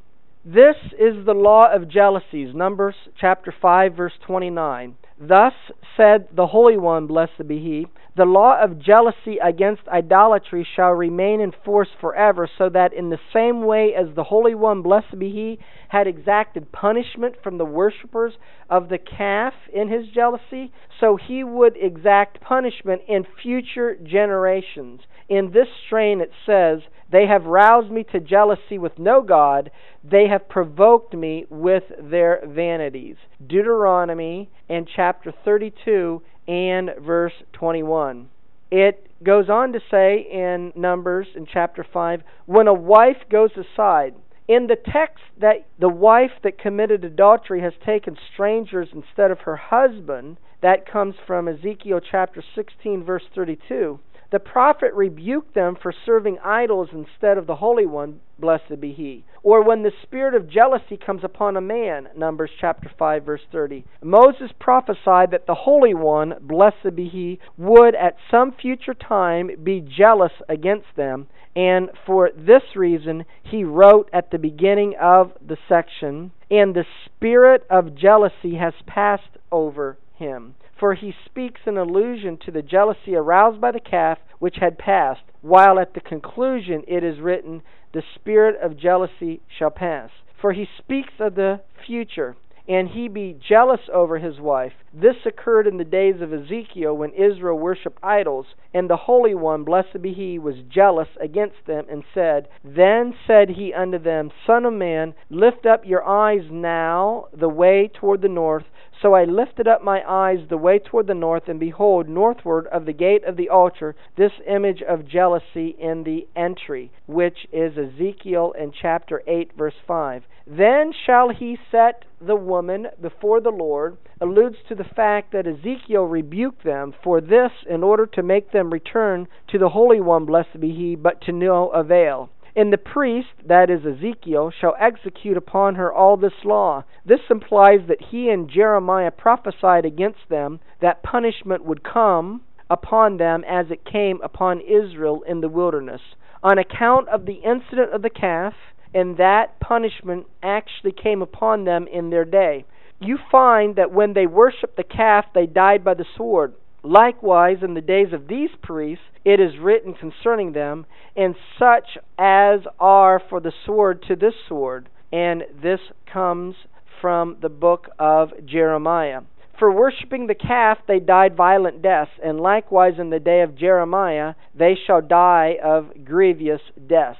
This is the law of jealousies, Numbers chapter 5, verse 29. Thus said the Holy One, blessed be He, the law of jealousy against idolatry shall remain in force forever, so that in the same way as the Holy One, blessed be He, had exacted punishment from the worshippers of the calf in his jealousy, so He would exact punishment in future generations. In this strain it says, They have roused me to jealousy with no God, they have provoked me with their vanities. Deuteronomy and chapter 32 and verse 21. It goes on to say in Numbers in chapter 5 when a wife goes aside, in the text that the wife that committed adultery has taken strangers instead of her husband, that comes from Ezekiel chapter 16, verse 32. The prophet rebuked them for serving idols instead of the Holy One, blessed be He. Or when the spirit of jealousy comes upon a man, Numbers chapter 5, verse 30. Moses prophesied that the Holy One, blessed be He, would at some future time be jealous against them, and for this reason he wrote at the beginning of the section, and the spirit of jealousy has passed over him. For he speaks in allusion to the jealousy aroused by the calf which had passed, while at the conclusion it is written, the spirit of jealousy shall pass. For he speaks of the future, and he be jealous over his wife. This occurred in the days of Ezekiel when Israel worshipped idols, and the Holy One, blessed be he, was jealous against them, and said, Then said he unto them, Son of man, lift up your eyes now the way toward the north. So I lifted up my eyes the way toward the north, and behold, northward of the gate of the altar, this image of jealousy in the entry, which is Ezekiel in chapter 8, verse 5. Then shall he set the woman before the Lord, alludes to the fact that Ezekiel rebuked them for this in order to make them return to the Holy One, blessed be he, but to no avail. And the priest, that is Ezekiel, shall execute upon her all this law. This implies that he and Jeremiah prophesied against them that punishment would come upon them as it came upon Israel in the wilderness. On account of the incident of the calf, and that punishment actually came upon them in their day. You find that when they worshiped the calf, they died by the sword. Likewise, in the days of these priests, it is written concerning them, and such as are for the sword to this sword. And this comes from the book of Jeremiah. For worshipping the calf they died violent deaths, and likewise in the day of Jeremiah they shall die of grievous deaths.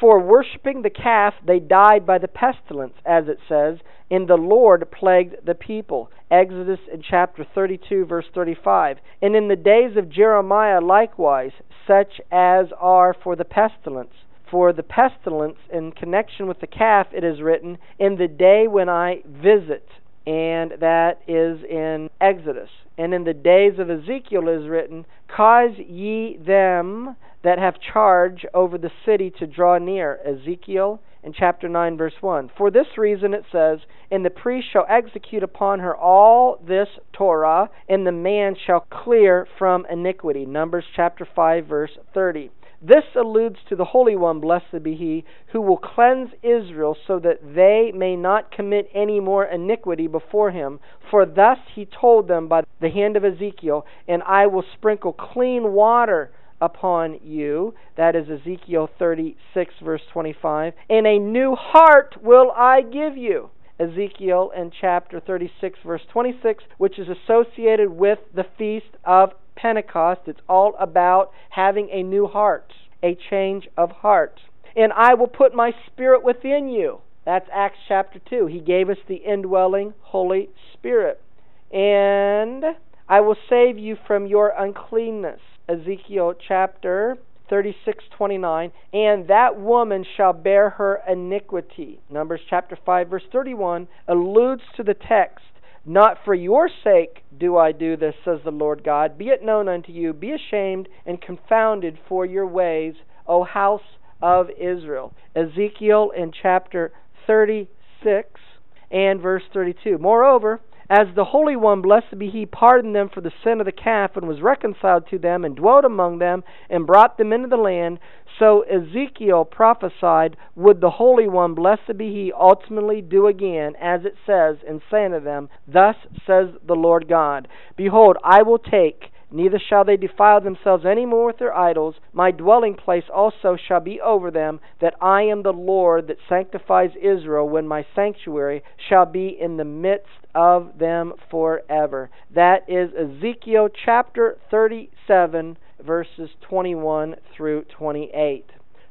For worshipping the calf they died by the pestilence, as it says, and the Lord plagued the people. Exodus in chapter 32, verse 35. And in the days of Jeremiah likewise, such as are for the pestilence. For the pestilence, in connection with the calf, it is written, In the day when I visit, and that is in Exodus. And in the days of Ezekiel is written, Cause ye them that have charge over the city to draw near. Ezekiel in chapter 9, verse 1. For this reason it says, And the priest shall execute upon her all this Torah, and the man shall clear from iniquity. Numbers chapter 5, verse 30. This alludes to the Holy One, blessed be He, who will cleanse Israel so that they may not commit any more iniquity before Him. For thus He told them by the hand of Ezekiel, And I will sprinkle clean water upon you. That is Ezekiel 36, verse 25. And a new heart will I give you. Ezekiel in chapter 36, verse 26, which is associated with the feast of Pentecost. It's all about having a new heart, a change of heart. And I will put my spirit within you. That's Acts chapter 2. He gave us the indwelling Holy Spirit. And I will save you from your uncleanness. Ezekiel chapter 36:29 and that woman shall bear her iniquity numbers chapter 5 verse 31 alludes to the text not for your sake do I do this says the Lord God. Be it known unto you be ashamed and confounded for your ways O house of Israel. Ezekiel in chapter 36 and verse 32 moreover as the Holy One, blessed be He, pardoned them for the sin of the calf, and was reconciled to them, and dwelt among them, and brought them into the land, so Ezekiel prophesied, would the Holy One, blessed be He, ultimately do again, as it says, and saying to them, Thus says the Lord God, Behold, I will take neither shall they defile themselves any more with their idols. My dwelling place also shall be over them, that I am the Lord that sanctifies Israel, when my sanctuary shall be in the midst of them forever. That is Ezekiel chapter 37, verses 21 through 28.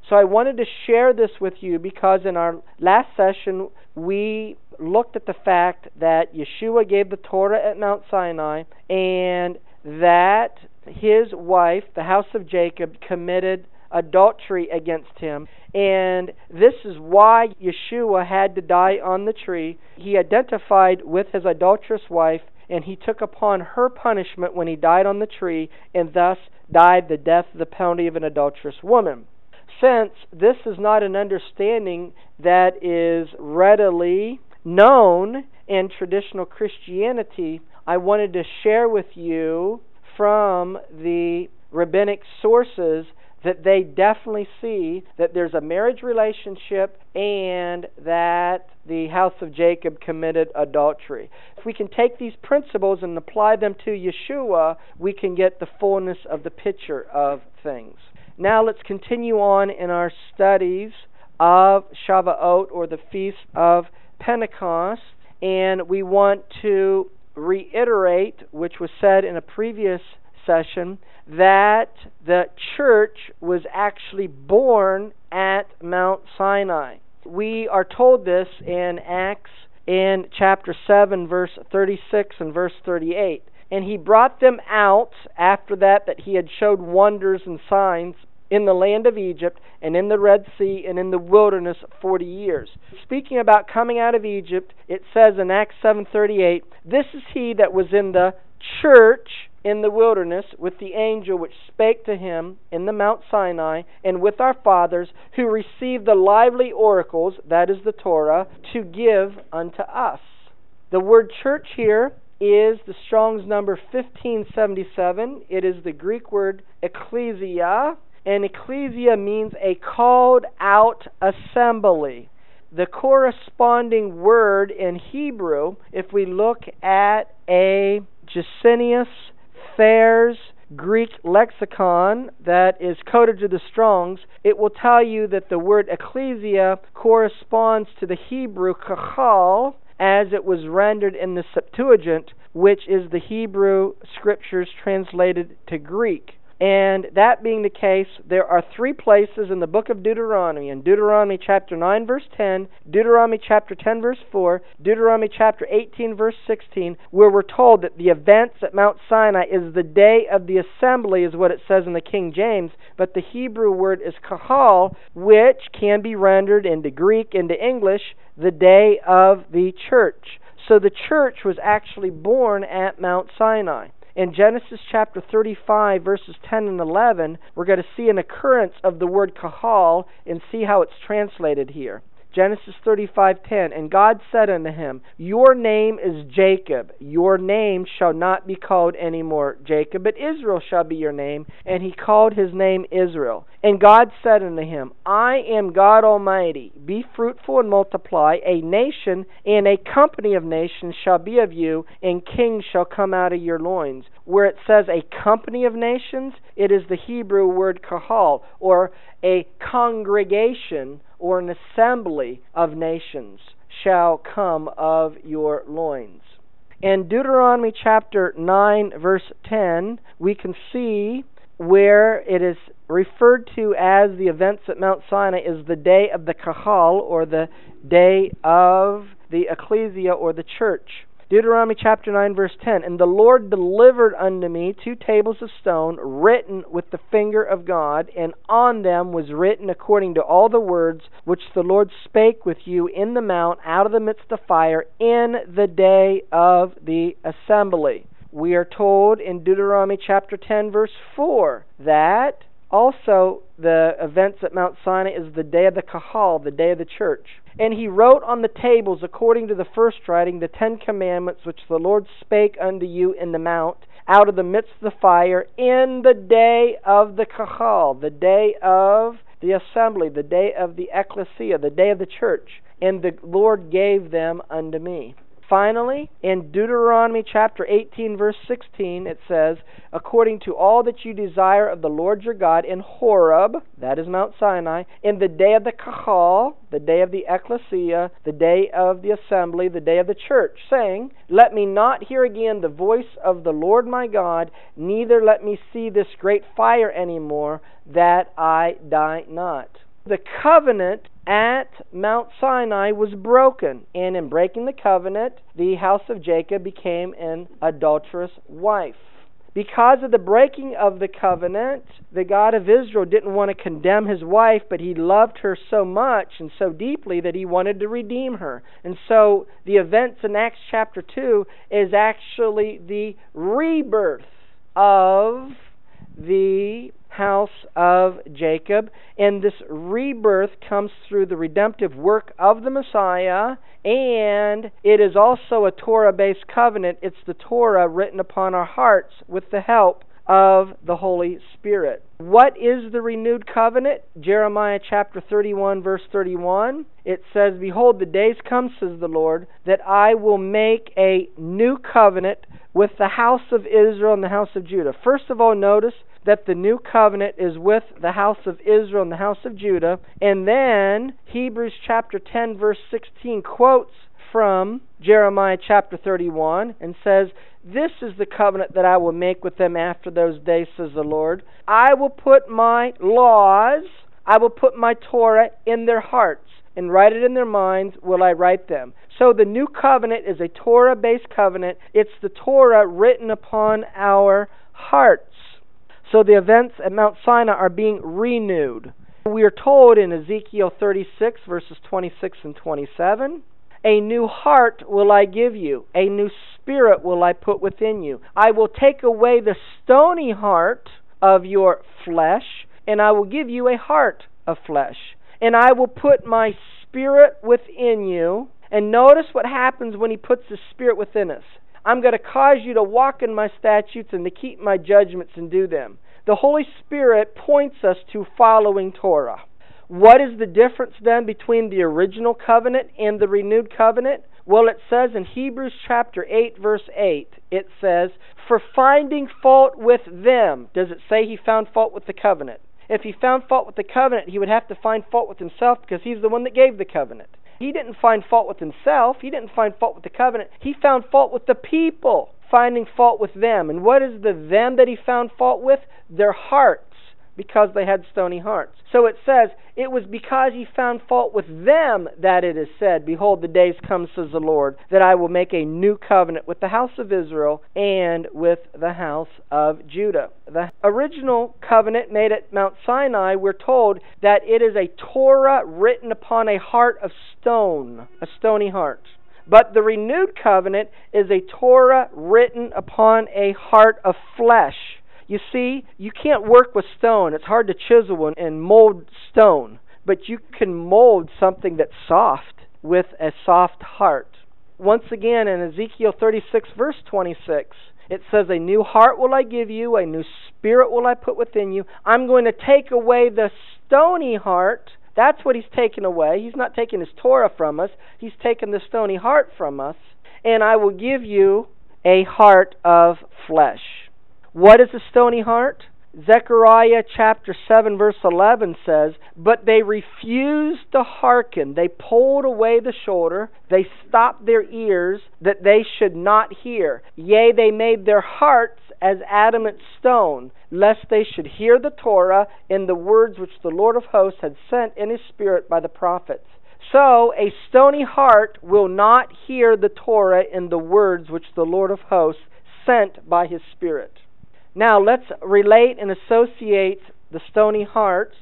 So I wanted to share this with you because in our last session we looked at the fact that Yeshua gave the Torah at Mount Sinai and that his wife, the house of Jacob, committed adultery against him. And this is why Yeshua had to die on the tree. He identified with his adulterous wife and he took upon her punishment when he died on the tree, and thus died the death of the penalty of an adulterous woman. Since this is not an understanding that is readily known in traditional Christianity, I wanted to share with you from the rabbinic sources that they definitely see that there's a marriage relationship and that the house of Jacob committed adultery. If we can take these principles and apply them to Yeshua, we can get the fullness of the picture of things. Now let's continue on in our studies of Shavuot or the Feast of Pentecost, and we want to reiterate, which was said in a previous session, that the church was actually born at Mount Sinai. We are told this in Acts in chapter 7, verse 36 and verse 38. And he brought them out after that, that he had showed wonders and signs in the land of Egypt and in the Red Sea and in the wilderness 40 years. Speaking about coming out of Egypt, it says in Acts 7:38, "This is he that was in the church in the wilderness with the angel which spake to him in the Mount Sinai, and with our fathers, who received the lively oracles, that is the Torah, to give unto us. The word church here is the Strong's number 1577. It is the Greek word ecclesia, and ecclesia means a called out assembly. The corresponding word in Hebrew, if we look at a Gesenius Thayer's Greek lexicon that is coded to the Strongs, it will tell you that the word ecclesia corresponds to the Hebrew kahal as it was rendered in the Septuagint, which is the Hebrew scriptures translated to Greek. And that being the case, there are three places in the book of Deuteronomy in Deuteronomy chapter 9, verse 10, Deuteronomy chapter 10, verse 4, Deuteronomy chapter 18, verse 16, where we're told that the events at Mount Sinai is the day of the assembly, is what it says in the King James, but the Hebrew word is kahal, which can be rendered into Greek, into English, the day of the church. So the church was actually born at Mount Sinai. In Genesis chapter 35, verses 10 and 11, we're going to see an occurrence of the word kahal and see how it's translated here. Genesis 35:10 And God said unto him, Your name is Jacob. Your name shall not be called any more Jacob, but Israel shall be your name. And he called his name Israel. And God said unto him, I am God Almighty. Be fruitful and multiply. A nation and a company of nations shall be of you, and kings shall come out of your loins. Where it says a company of nations, it is the Hebrew word kahal, or a congregation or an assembly of nations shall come of your loins. In Deuteronomy chapter 9, verse 10, we can see where it is referred to as the events at Mount Sinai is the day of the Kahal, or the day of the ecclesia, or the church. Deuteronomy chapter 9, verse 10 And the Lord delivered unto me two tables of stone, written with the finger of God, and on them was written according to all the words which the Lord spake with you in the mount out of the midst of fire in the day of the assembly. We are told in Deuteronomy chapter 10, verse 4, that also, the events at Mount Sinai is the day of the Kahal, the day of the church. And he wrote on the tables, according to the first writing, the Ten Commandments which the Lord spake unto you in the mount, out of the midst of the fire, in the day of the Kahal, the day of the assembly, the day of the ecclesia, the day of the church. And the Lord gave them unto me. Finally, in Deuteronomy chapter 18, verse 16, it says, According to all that you desire of the Lord your God in Horeb, that is Mount Sinai, in the day of the Kahal, the day of the ecclesia, the day of the assembly, the day of the church, saying, Let me not hear again the voice of the Lord my God, neither let me see this great fire any more, that I die not. The covenant at Mount Sinai was broken, and in breaking the covenant, the house of Jacob became an adulterous wife. Because of the breaking of the covenant, the God of Israel didn't want to condemn his wife, but he loved her so much and so deeply that he wanted to redeem her. And so the events in Acts chapter 2 is actually the rebirth of the house of Jacob. And this rebirth comes through the redemptive work of the Messiah, and it is also a Torah based covenant. It's the Torah written upon our hearts with the help of the Holy Spirit. What is the renewed covenant? Jeremiah chapter 31, verse 31. It says, Behold, the days come, says the Lord, that I will make a new covenant with the house of Israel and the house of Judah. First of all, notice that the new covenant is with the house of Israel and the house of Judah. And then Hebrews chapter 10, verse 16 quotes from Jeremiah chapter 31 and says, This is the covenant that I will make with them after those days, says the Lord. I will put my laws, I will put my Torah in their hearts, and write it in their minds will I write them. So the new covenant is a Torah based covenant. It's the Torah written upon our hearts. So the events at Mount Sinai are being renewed. We are told in Ezekiel 36, verses 26 and 27 A new heart will I give you, a new spirit will I put within you. I will take away the stony heart of your flesh, and I will give you a heart of flesh. And I will put my spirit within you. And notice what happens when He puts the spirit within us. I'm going to cause you to walk in my statutes and to keep my judgments and do them. The Holy Spirit points us to following Torah. What is the difference then between the original covenant and the renewed covenant? Well, it says in Hebrews chapter 8, verse 8, it says, For finding fault with them. Does it say he found fault with the covenant? If he found fault with the covenant, he would have to find fault with himself because he's the one that gave the covenant. He didn't find fault with himself. He didn't find fault with the covenant. He found fault with the people, finding fault with them. And what is the them that he found fault with? Their hearts, because they had stony hearts. So it says, It was because he found fault with them that it is said, Behold, the days come, says the Lord, that I will make a new covenant with the house of Israel and with the house of Judah. The original covenant made at Mount Sinai, we're told that it is a Torah written upon a heart of stone, a stony heart. But the renewed covenant is a Torah written upon a heart of flesh. You see, you can't work with stone. It's hard to chisel and mold stone. But you can mold something that's soft with a soft heart. Once again, in Ezekiel 36, verse 26, it says, A new heart will I give you, a new spirit will I put within you. I'm going to take away the stony heart. That's what he's taken away. He's not taking his Torah from us, he's taken the stony heart from us. And I will give you a heart of flesh. What is a stony heart? Zechariah chapter 7, verse 11 says, But they refused to hearken. They pulled away the shoulder. They stopped their ears that they should not hear. Yea, they made their hearts as adamant stone, lest they should hear the Torah in the words which the Lord of hosts had sent in his Spirit by the prophets. So, a stony heart will not hear the Torah in the words which the Lord of hosts sent by his Spirit. Now let's relate and associate the stony heart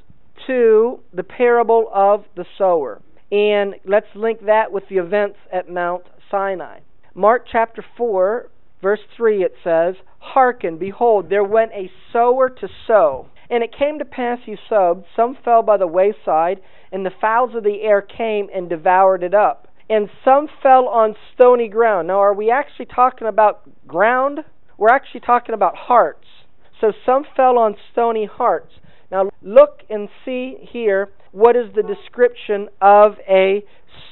to the parable of the sower. And let's link that with the events at Mount Sinai. Mark chapter 4, verse 3, it says, Hearken, behold, there went a sower to sow. And it came to pass he sowed, some fell by the wayside, and the fowls of the air came and devoured it up. And some fell on stony ground. Now, are we actually talking about ground? We're actually talking about hearts. So some fell on stony hearts. Now look and see here what is the description of a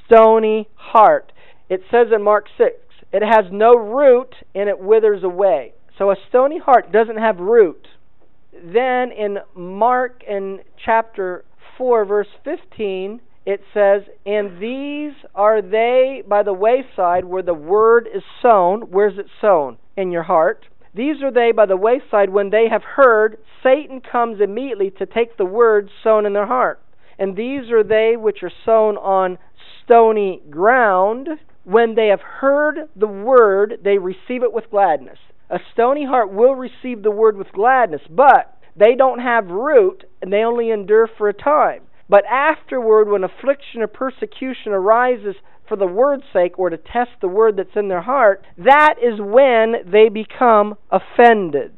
stony heart. It says in Mark 6, it has no root and it withers away. So a stony heart doesn't have root. Then in Mark in chapter 4 verse 15 it says, And these are they by the wayside where the word is sown. Where's it sown? In your heart. These are they by the wayside when they have heard, Satan comes immediately to take the word sown in their heart. And these are they which are sown on stony ground. When they have heard the word, they receive it with gladness. A stony heart will receive the word with gladness, but they don't have root and they only endure for a time. But afterward, when affliction or persecution arises for the word's sake or to test the word that's in their heart, that is when they become offended.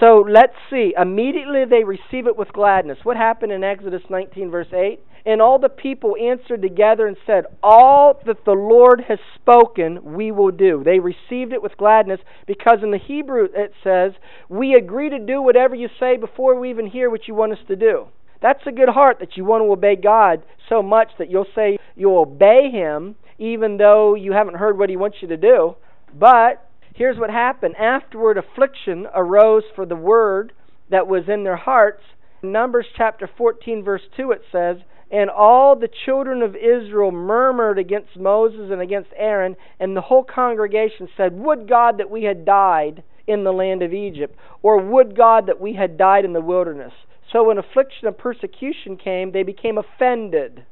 So let's see. Immediately they receive it with gladness. What happened in Exodus 19, verse 8? And all the people answered together and said, All that the Lord has spoken, we will do. They received it with gladness because in the Hebrew it says, We agree to do whatever you say before we even hear what you want us to do. That's a good heart that you want to obey God so much that you'll say you'll obey Him even though you haven't heard what He wants you to do. But Here's what happened. Afterward, affliction arose for the word that was in their hearts. In Numbers chapter 14, verse 2, it says, And all the children of Israel murmured against Moses and against Aaron, and the whole congregation said, Would God that we had died in the land of Egypt, or would God that we had died in the wilderness. So when affliction and persecution came, they became offended.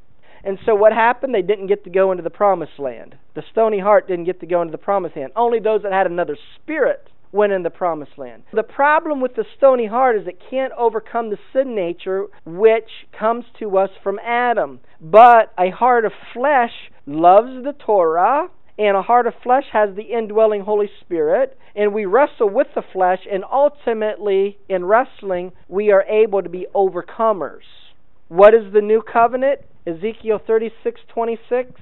And so what happened? They didn't get to go into the promised land. The stony heart didn't get to go into the promised land. Only those that had another spirit went in the promised land. The problem with the stony heart is it can't overcome the sin nature which comes to us from Adam. But a heart of flesh loves the Torah, and a heart of flesh has the indwelling Holy Spirit, and we wrestle with the flesh, and ultimately, in wrestling, we are able to be overcomers. What is the new covenant? Ezekiel 36:26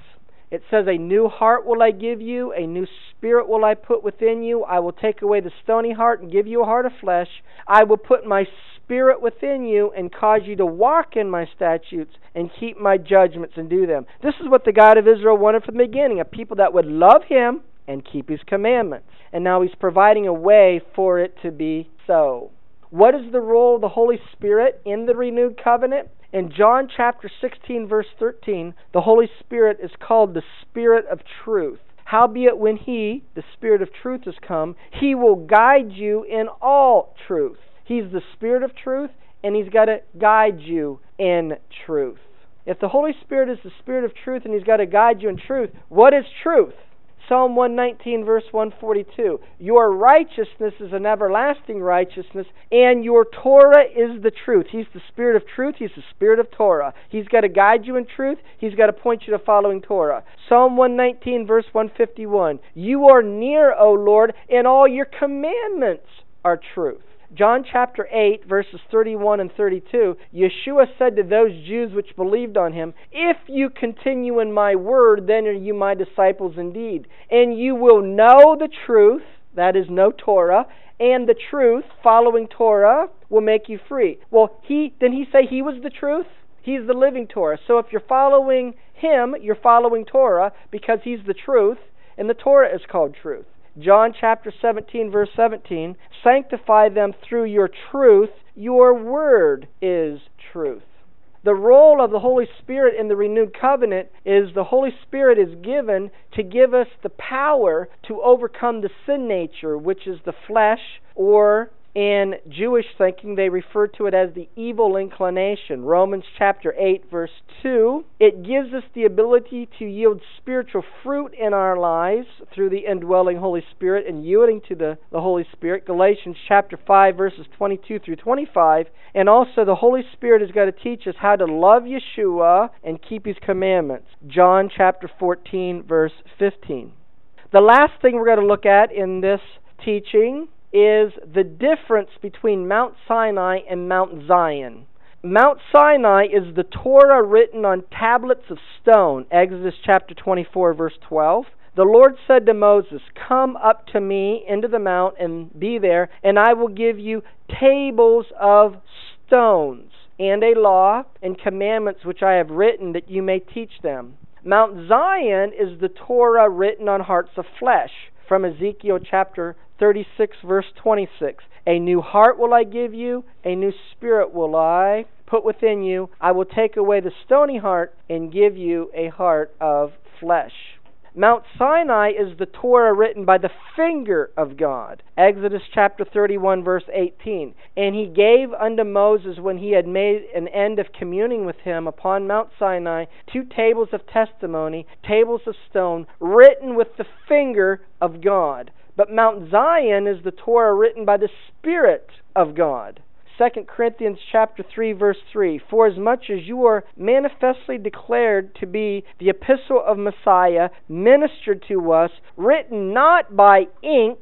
it says a new heart will I give you a new spirit will I put within you I will take away the stony heart and give you a heart of flesh I will put my spirit within you and cause you to walk in my statutes and keep my judgments and do them this is what the God of Israel wanted from the beginning a people that would love him and keep his commandments and now he's providing a way for it to be so what is the role of the Holy Spirit in the renewed covenant? In John chapter 16, verse 13, the Holy Spirit is called the Spirit of truth. Howbeit, when He, the Spirit of truth, has come, He will guide you in all truth. He's the Spirit of truth, and He's got to guide you in truth. If the Holy Spirit is the Spirit of truth and He's got to guide you in truth, what is truth? Psalm 119, verse 142. Your righteousness is an everlasting righteousness, and your Torah is the truth. He's the Spirit of truth. He's the Spirit of Torah. He's got to guide you in truth. He's got to point you to following Torah. Psalm 119, verse 151. You are near, O Lord, and all your commandments are truth. John chapter 8, verses 31 and 32, Yeshua said to those Jews which believed on him, If you continue in my word, then are you my disciples indeed. And you will know the truth, that is, know Torah, and the truth, following Torah, will make you free. Well, he didn't he say he was the truth? He's the living Torah. So if you're following him, you're following Torah because he's the truth, and the Torah is called truth. John chapter 17, verse 17 Sanctify them through your truth. Your word is truth. The role of the Holy Spirit in the renewed covenant is the Holy Spirit is given to give us the power to overcome the sin nature, which is the flesh or in Jewish thinking, they refer to it as the evil inclination. Romans chapter 8, verse 2. It gives us the ability to yield spiritual fruit in our lives through the indwelling Holy Spirit and yielding to the, the Holy Spirit. Galatians chapter 5, verses 22 through 25. And also, the Holy Spirit is going to teach us how to love Yeshua and keep his commandments. John chapter 14, verse 15. The last thing we're going to look at in this teaching is the difference between Mount Sinai and Mount Zion. Mount Sinai is the Torah written on tablets of stone, Exodus chapter 24, verse 12. The Lord said to Moses, Come up to me into the mount and be there, and I will give you tables of stones, and a law and commandments which I have written that you may teach them. Mount Zion is the Torah written on hearts of flesh, from Ezekiel chapter 36, verse 26. A new heart will I give you, a new spirit will I put within you. I will take away the stony heart and give you a heart of flesh. Mount Sinai is the Torah written by the finger of God. Exodus chapter 31, verse 18. And he gave unto Moses, when he had made an end of communing with him upon Mount Sinai, two tables of testimony, tables of stone, written with the finger of God. But Mount Zion is the Torah written by the Spirit of God. 2 Corinthians chapter 3 verse 3 For as much as you are manifestly declared to be the epistle of Messiah ministered to us written not by ink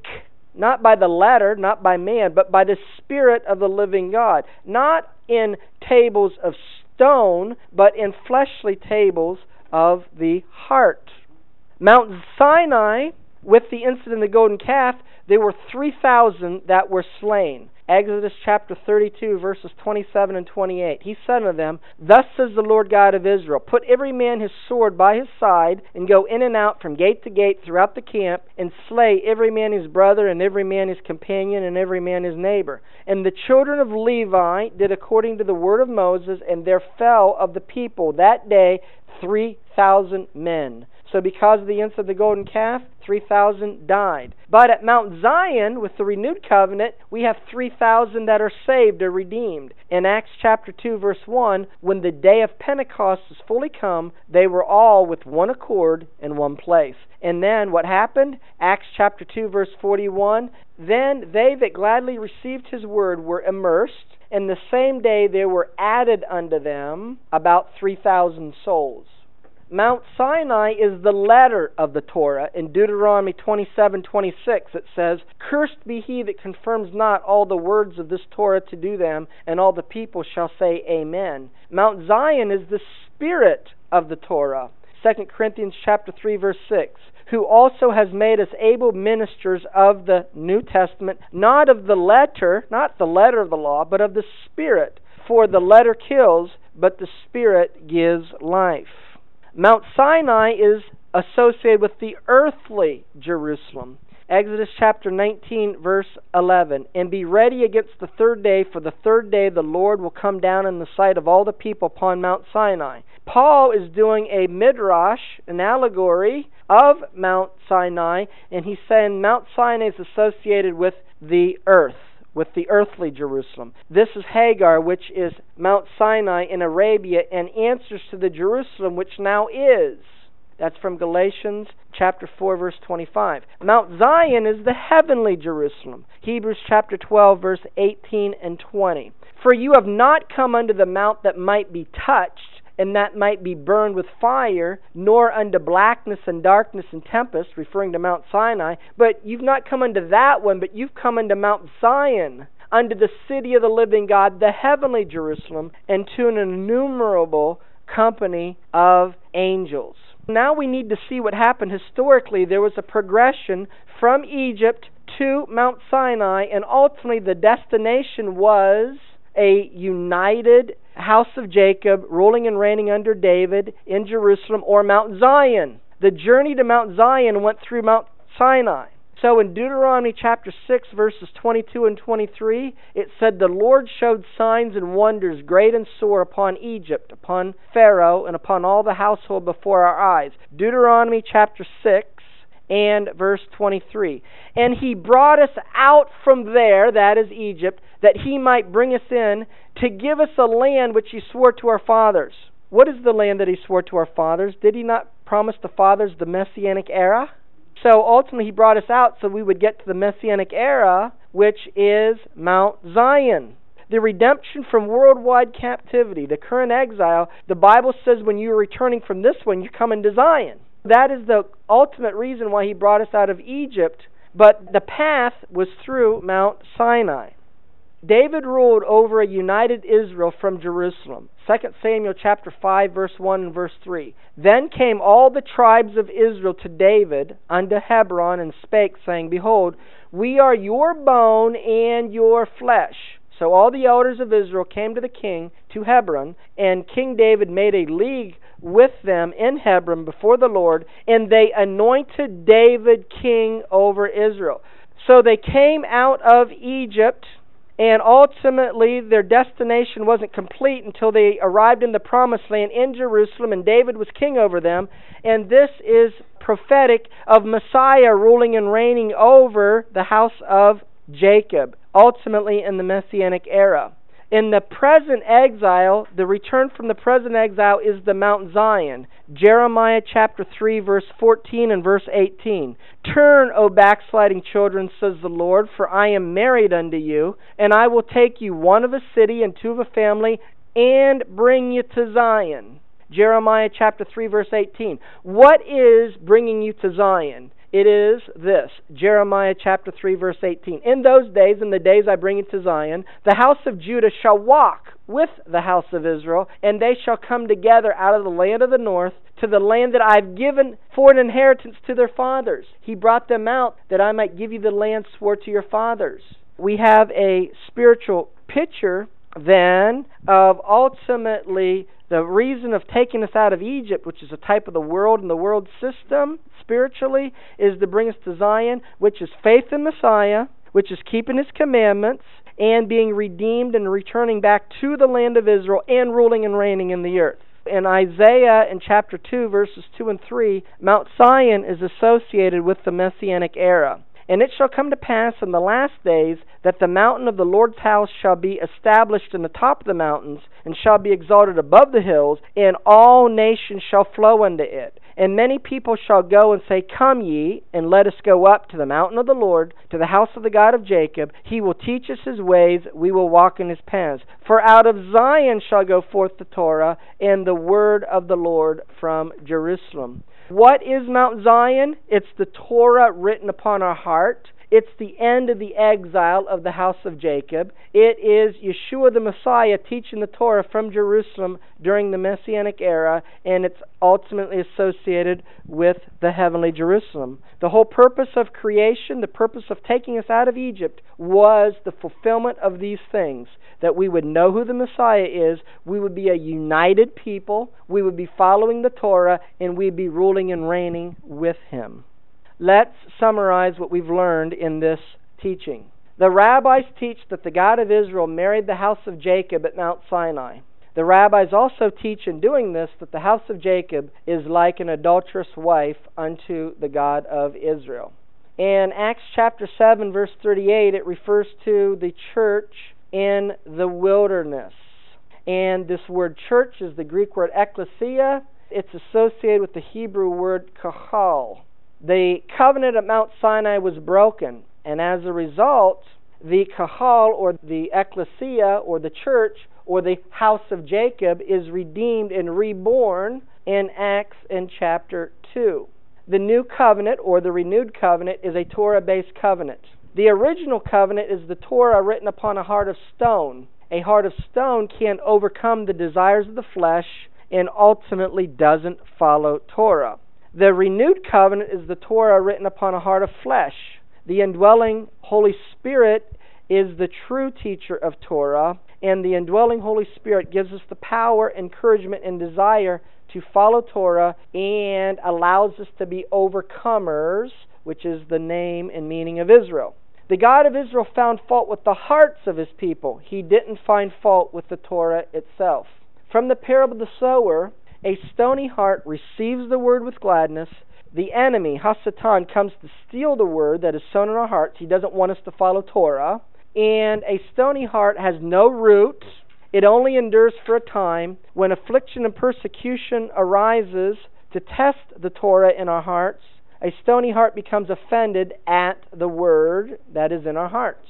not by the letter not by man but by the spirit of the living God not in tables of stone but in fleshly tables of the heart Mount Sinai with the incident of the golden calf there were 3,000 that were slain Exodus chapter 32, verses 27 and 28. He said unto them, Thus says the Lord God of Israel Put every man his sword by his side, and go in and out from gate to gate throughout the camp, and slay every man his brother, and every man his companion, and every man his neighbor. And the children of Levi did according to the word of Moses, and there fell of the people that day three thousand men. So, because of the incident of the golden calf, 3,000 died. But at Mount Zion, with the renewed covenant, we have 3,000 that are saved or redeemed. In Acts chapter 2, verse 1, when the day of Pentecost is fully come, they were all with one accord in one place. And then what happened? Acts chapter 2, verse 41 Then they that gladly received his word were immersed, and the same day there were added unto them about 3,000 souls. Mount Sinai is the letter of the Torah. In Deuteronomy 27:26 it says, "Cursed be he that confirms not all the words of this Torah to do them, and all the people shall say amen." Mount Zion is the spirit of the Torah. 2 Corinthians chapter 3 verse 6 who also has made us able ministers of the New Testament, not of the letter, not the letter of the law, but of the Spirit. For the letter kills, but the Spirit gives life. Mount Sinai is associated with the earthly Jerusalem. Exodus chapter 19, verse 11. And be ready against the third day, for the third day the Lord will come down in the sight of all the people upon Mount Sinai. Paul is doing a midrash, an allegory of Mount Sinai, and he's saying Mount Sinai is associated with the earth with the earthly Jerusalem. This is Hagar, which is Mount Sinai in Arabia, and answers to the Jerusalem which now is. That's from Galatians chapter 4 verse 25. Mount Zion is the heavenly Jerusalem. Hebrews chapter 12 verse 18 and 20. For you have not come unto the mount that might be touched and that might be burned with fire, nor unto blackness and darkness and tempest, referring to Mount Sinai. But you've not come unto that one, but you've come unto Mount Zion, unto the city of the living God, the heavenly Jerusalem, and to an innumerable company of angels. Now we need to see what happened historically. There was a progression from Egypt to Mount Sinai, and ultimately the destination was a united house of Jacob, ruling and reigning under David in Jerusalem, or Mount Zion. The journey to Mount Zion went through Mount Sinai. So in Deuteronomy chapter 6, verses 22 and 23, it said, The Lord showed signs and wonders great and sore upon Egypt, upon Pharaoh, and upon all the household before our eyes. Deuteronomy chapter 6, and verse 23. And he brought us out from there, that is Egypt, that he might bring us in to give us a land which he swore to our fathers. What is the land that he swore to our fathers? Did he not promise the fathers the messianic era? So ultimately, he brought us out so we would get to the messianic era, which is Mount Zion. The redemption from worldwide captivity, the current exile, the Bible says when you're returning from this one, you're coming to Zion. That is the ultimate reason why he brought us out of Egypt, but the path was through Mount Sinai. David ruled over a united Israel from Jerusalem. 2 Samuel chapter 5 verse 1 and verse 3. Then came all the tribes of Israel to David unto Hebron and spake saying, Behold, we are your bone and your flesh. So all the elders of Israel came to the king to Hebron, and King David made a league with them in Hebron before the Lord, and they anointed David king over Israel. So they came out of Egypt, and ultimately their destination wasn't complete until they arrived in the promised land in Jerusalem, and David was king over them. And this is prophetic of Messiah ruling and reigning over the house of Jacob, ultimately in the Messianic era. In the present exile, the return from the present exile is the Mount Zion. Jeremiah chapter 3, verse 14 and verse 18. Turn, O backsliding children, says the Lord, for I am married unto you, and I will take you one of a city and two of a family, and bring you to Zion. Jeremiah chapter 3, verse 18. What is bringing you to Zion? It is this Jeremiah chapter 3, verse 18. In those days, in the days I bring it to Zion, the house of Judah shall walk with the house of Israel, and they shall come together out of the land of the north to the land that I've given for an inheritance to their fathers. He brought them out that I might give you the land swore to your fathers. We have a spiritual picture then of ultimately the reason of taking us out of Egypt, which is a type of the world and the world system spiritually, is to bring us to Zion, which is faith in Messiah, which is keeping his commandments, and being redeemed and returning back to the land of Israel and ruling and reigning in the earth. In Isaiah in chapter 2, verses 2 and 3, Mount Zion is associated with the Messianic era. And it shall come to pass in the last days that the mountain of the Lord's house shall be established in the top of the mountains, and shall be exalted above the hills, and all nations shall flow unto it. And many people shall go and say, Come ye, and let us go up to the mountain of the Lord, to the house of the God of Jacob. He will teach us his ways, we will walk in his paths. For out of Zion shall go forth the Torah, and the word of the Lord from Jerusalem. What is Mount Zion? It's the Torah written upon our heart. It's the end of the exile of the house of Jacob. It is Yeshua the Messiah teaching the Torah from Jerusalem during the Messianic era, and it's ultimately associated with the heavenly Jerusalem. The whole purpose of creation, the purpose of taking us out of Egypt, was the fulfillment of these things that we would know who the Messiah is, we would be a united people, we would be following the Torah, and we'd be ruling and reigning with Him. Let's summarize what we've learned in this teaching. The rabbis teach that the God of Israel married the house of Jacob at Mount Sinai. The rabbis also teach in doing this that the house of Jacob is like an adulterous wife unto the God of Israel. In Acts chapter 7, verse 38, it refers to the church in the wilderness. And this word church is the Greek word ekklesia. It's associated with the Hebrew word kahal the covenant at Mount Sinai was broken, and as a result, the kahal or the ecclesia or the church or the house of Jacob is redeemed and reborn in Acts in chapter 2. The new covenant or the renewed covenant is a Torah based covenant. The original covenant is the Torah written upon a heart of stone. A heart of stone can't overcome the desires of the flesh and ultimately doesn't follow Torah. The renewed covenant is the Torah written upon a heart of flesh. The indwelling Holy Spirit is the true teacher of Torah, and the indwelling Holy Spirit gives us the power, encouragement, and desire to follow Torah and allows us to be overcomers, which is the name and meaning of Israel. The God of Israel found fault with the hearts of his people. He didn't find fault with the Torah itself. From the parable of the sower, a stony heart receives the word with gladness. The enemy, Hasatan, comes to steal the word that is sown in our hearts. He doesn't want us to follow Torah. And a stony heart has no root. It only endures for a time. When affliction and persecution arises to test the Torah in our hearts, a stony heart becomes offended at the word that is in our hearts.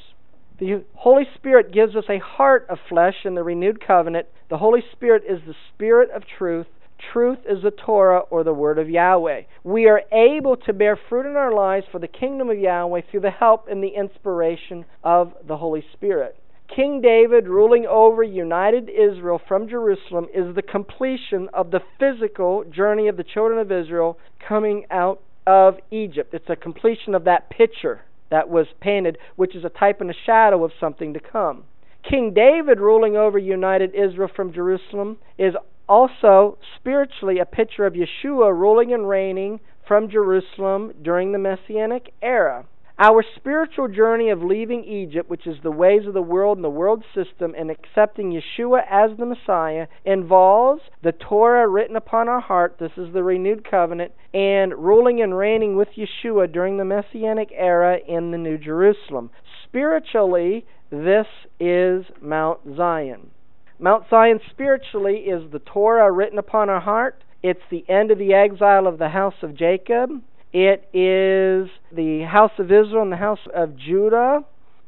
The Holy Spirit gives us a heart of flesh in the renewed covenant. The Holy Spirit is the Spirit of truth Truth is the Torah or the Word of Yahweh. We are able to bear fruit in our lives for the kingdom of Yahweh through the help and the inspiration of the Holy Spirit. King David ruling over united Israel from Jerusalem is the completion of the physical journey of the children of Israel coming out of Egypt. It's a completion of that picture that was painted, which is a type and a shadow of something to come. King David ruling over united Israel from Jerusalem is also spiritually a picture of Yeshua ruling and reigning from Jerusalem during the Messianic era. Our spiritual journey of leaving Egypt, which is the ways of the world and the world system, and accepting Yeshua as the Messiah, involves the Torah written upon our heart. This is the renewed covenant, and ruling and reigning with Yeshua during the Messianic era in the New Jerusalem spiritually, this is Mount Zion. Mount Zion spiritually is the Torah written upon our heart. It's the end of the exile of the house of Jacob. It is the house of Israel and the house of Judah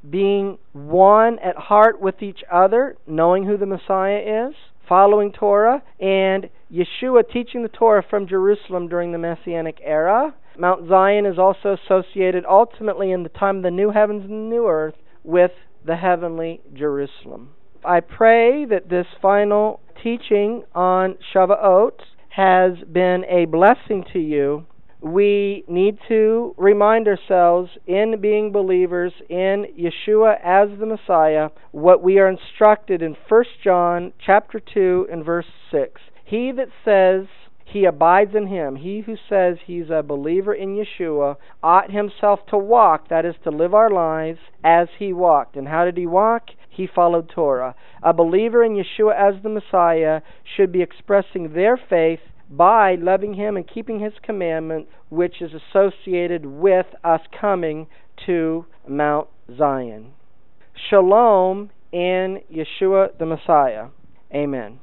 being one at heart with each other, knowing who the Messiah is, following Torah, and Yeshua teaching the Torah from Jerusalem during the Messianic era. Mount Zion is also associated ultimately in the time of the new heavens and the new earth with the heavenly Jerusalem. I pray that this final teaching on Shavuot has been a blessing to you we need to remind ourselves in being believers in Yeshua as the Messiah what we are instructed in 1 John chapter 2 and verse 6. He that says he abides in him, he who says he's a believer in Yeshua, ought himself to walk, that is to live our lives as he walked. And how did he walk? He followed Torah. A believer in Yeshua as the Messiah should be expressing their faith by loving Him and keeping His commandment, which is associated with us coming to Mount Zion. Shalom in Yeshua the Messiah. Amen.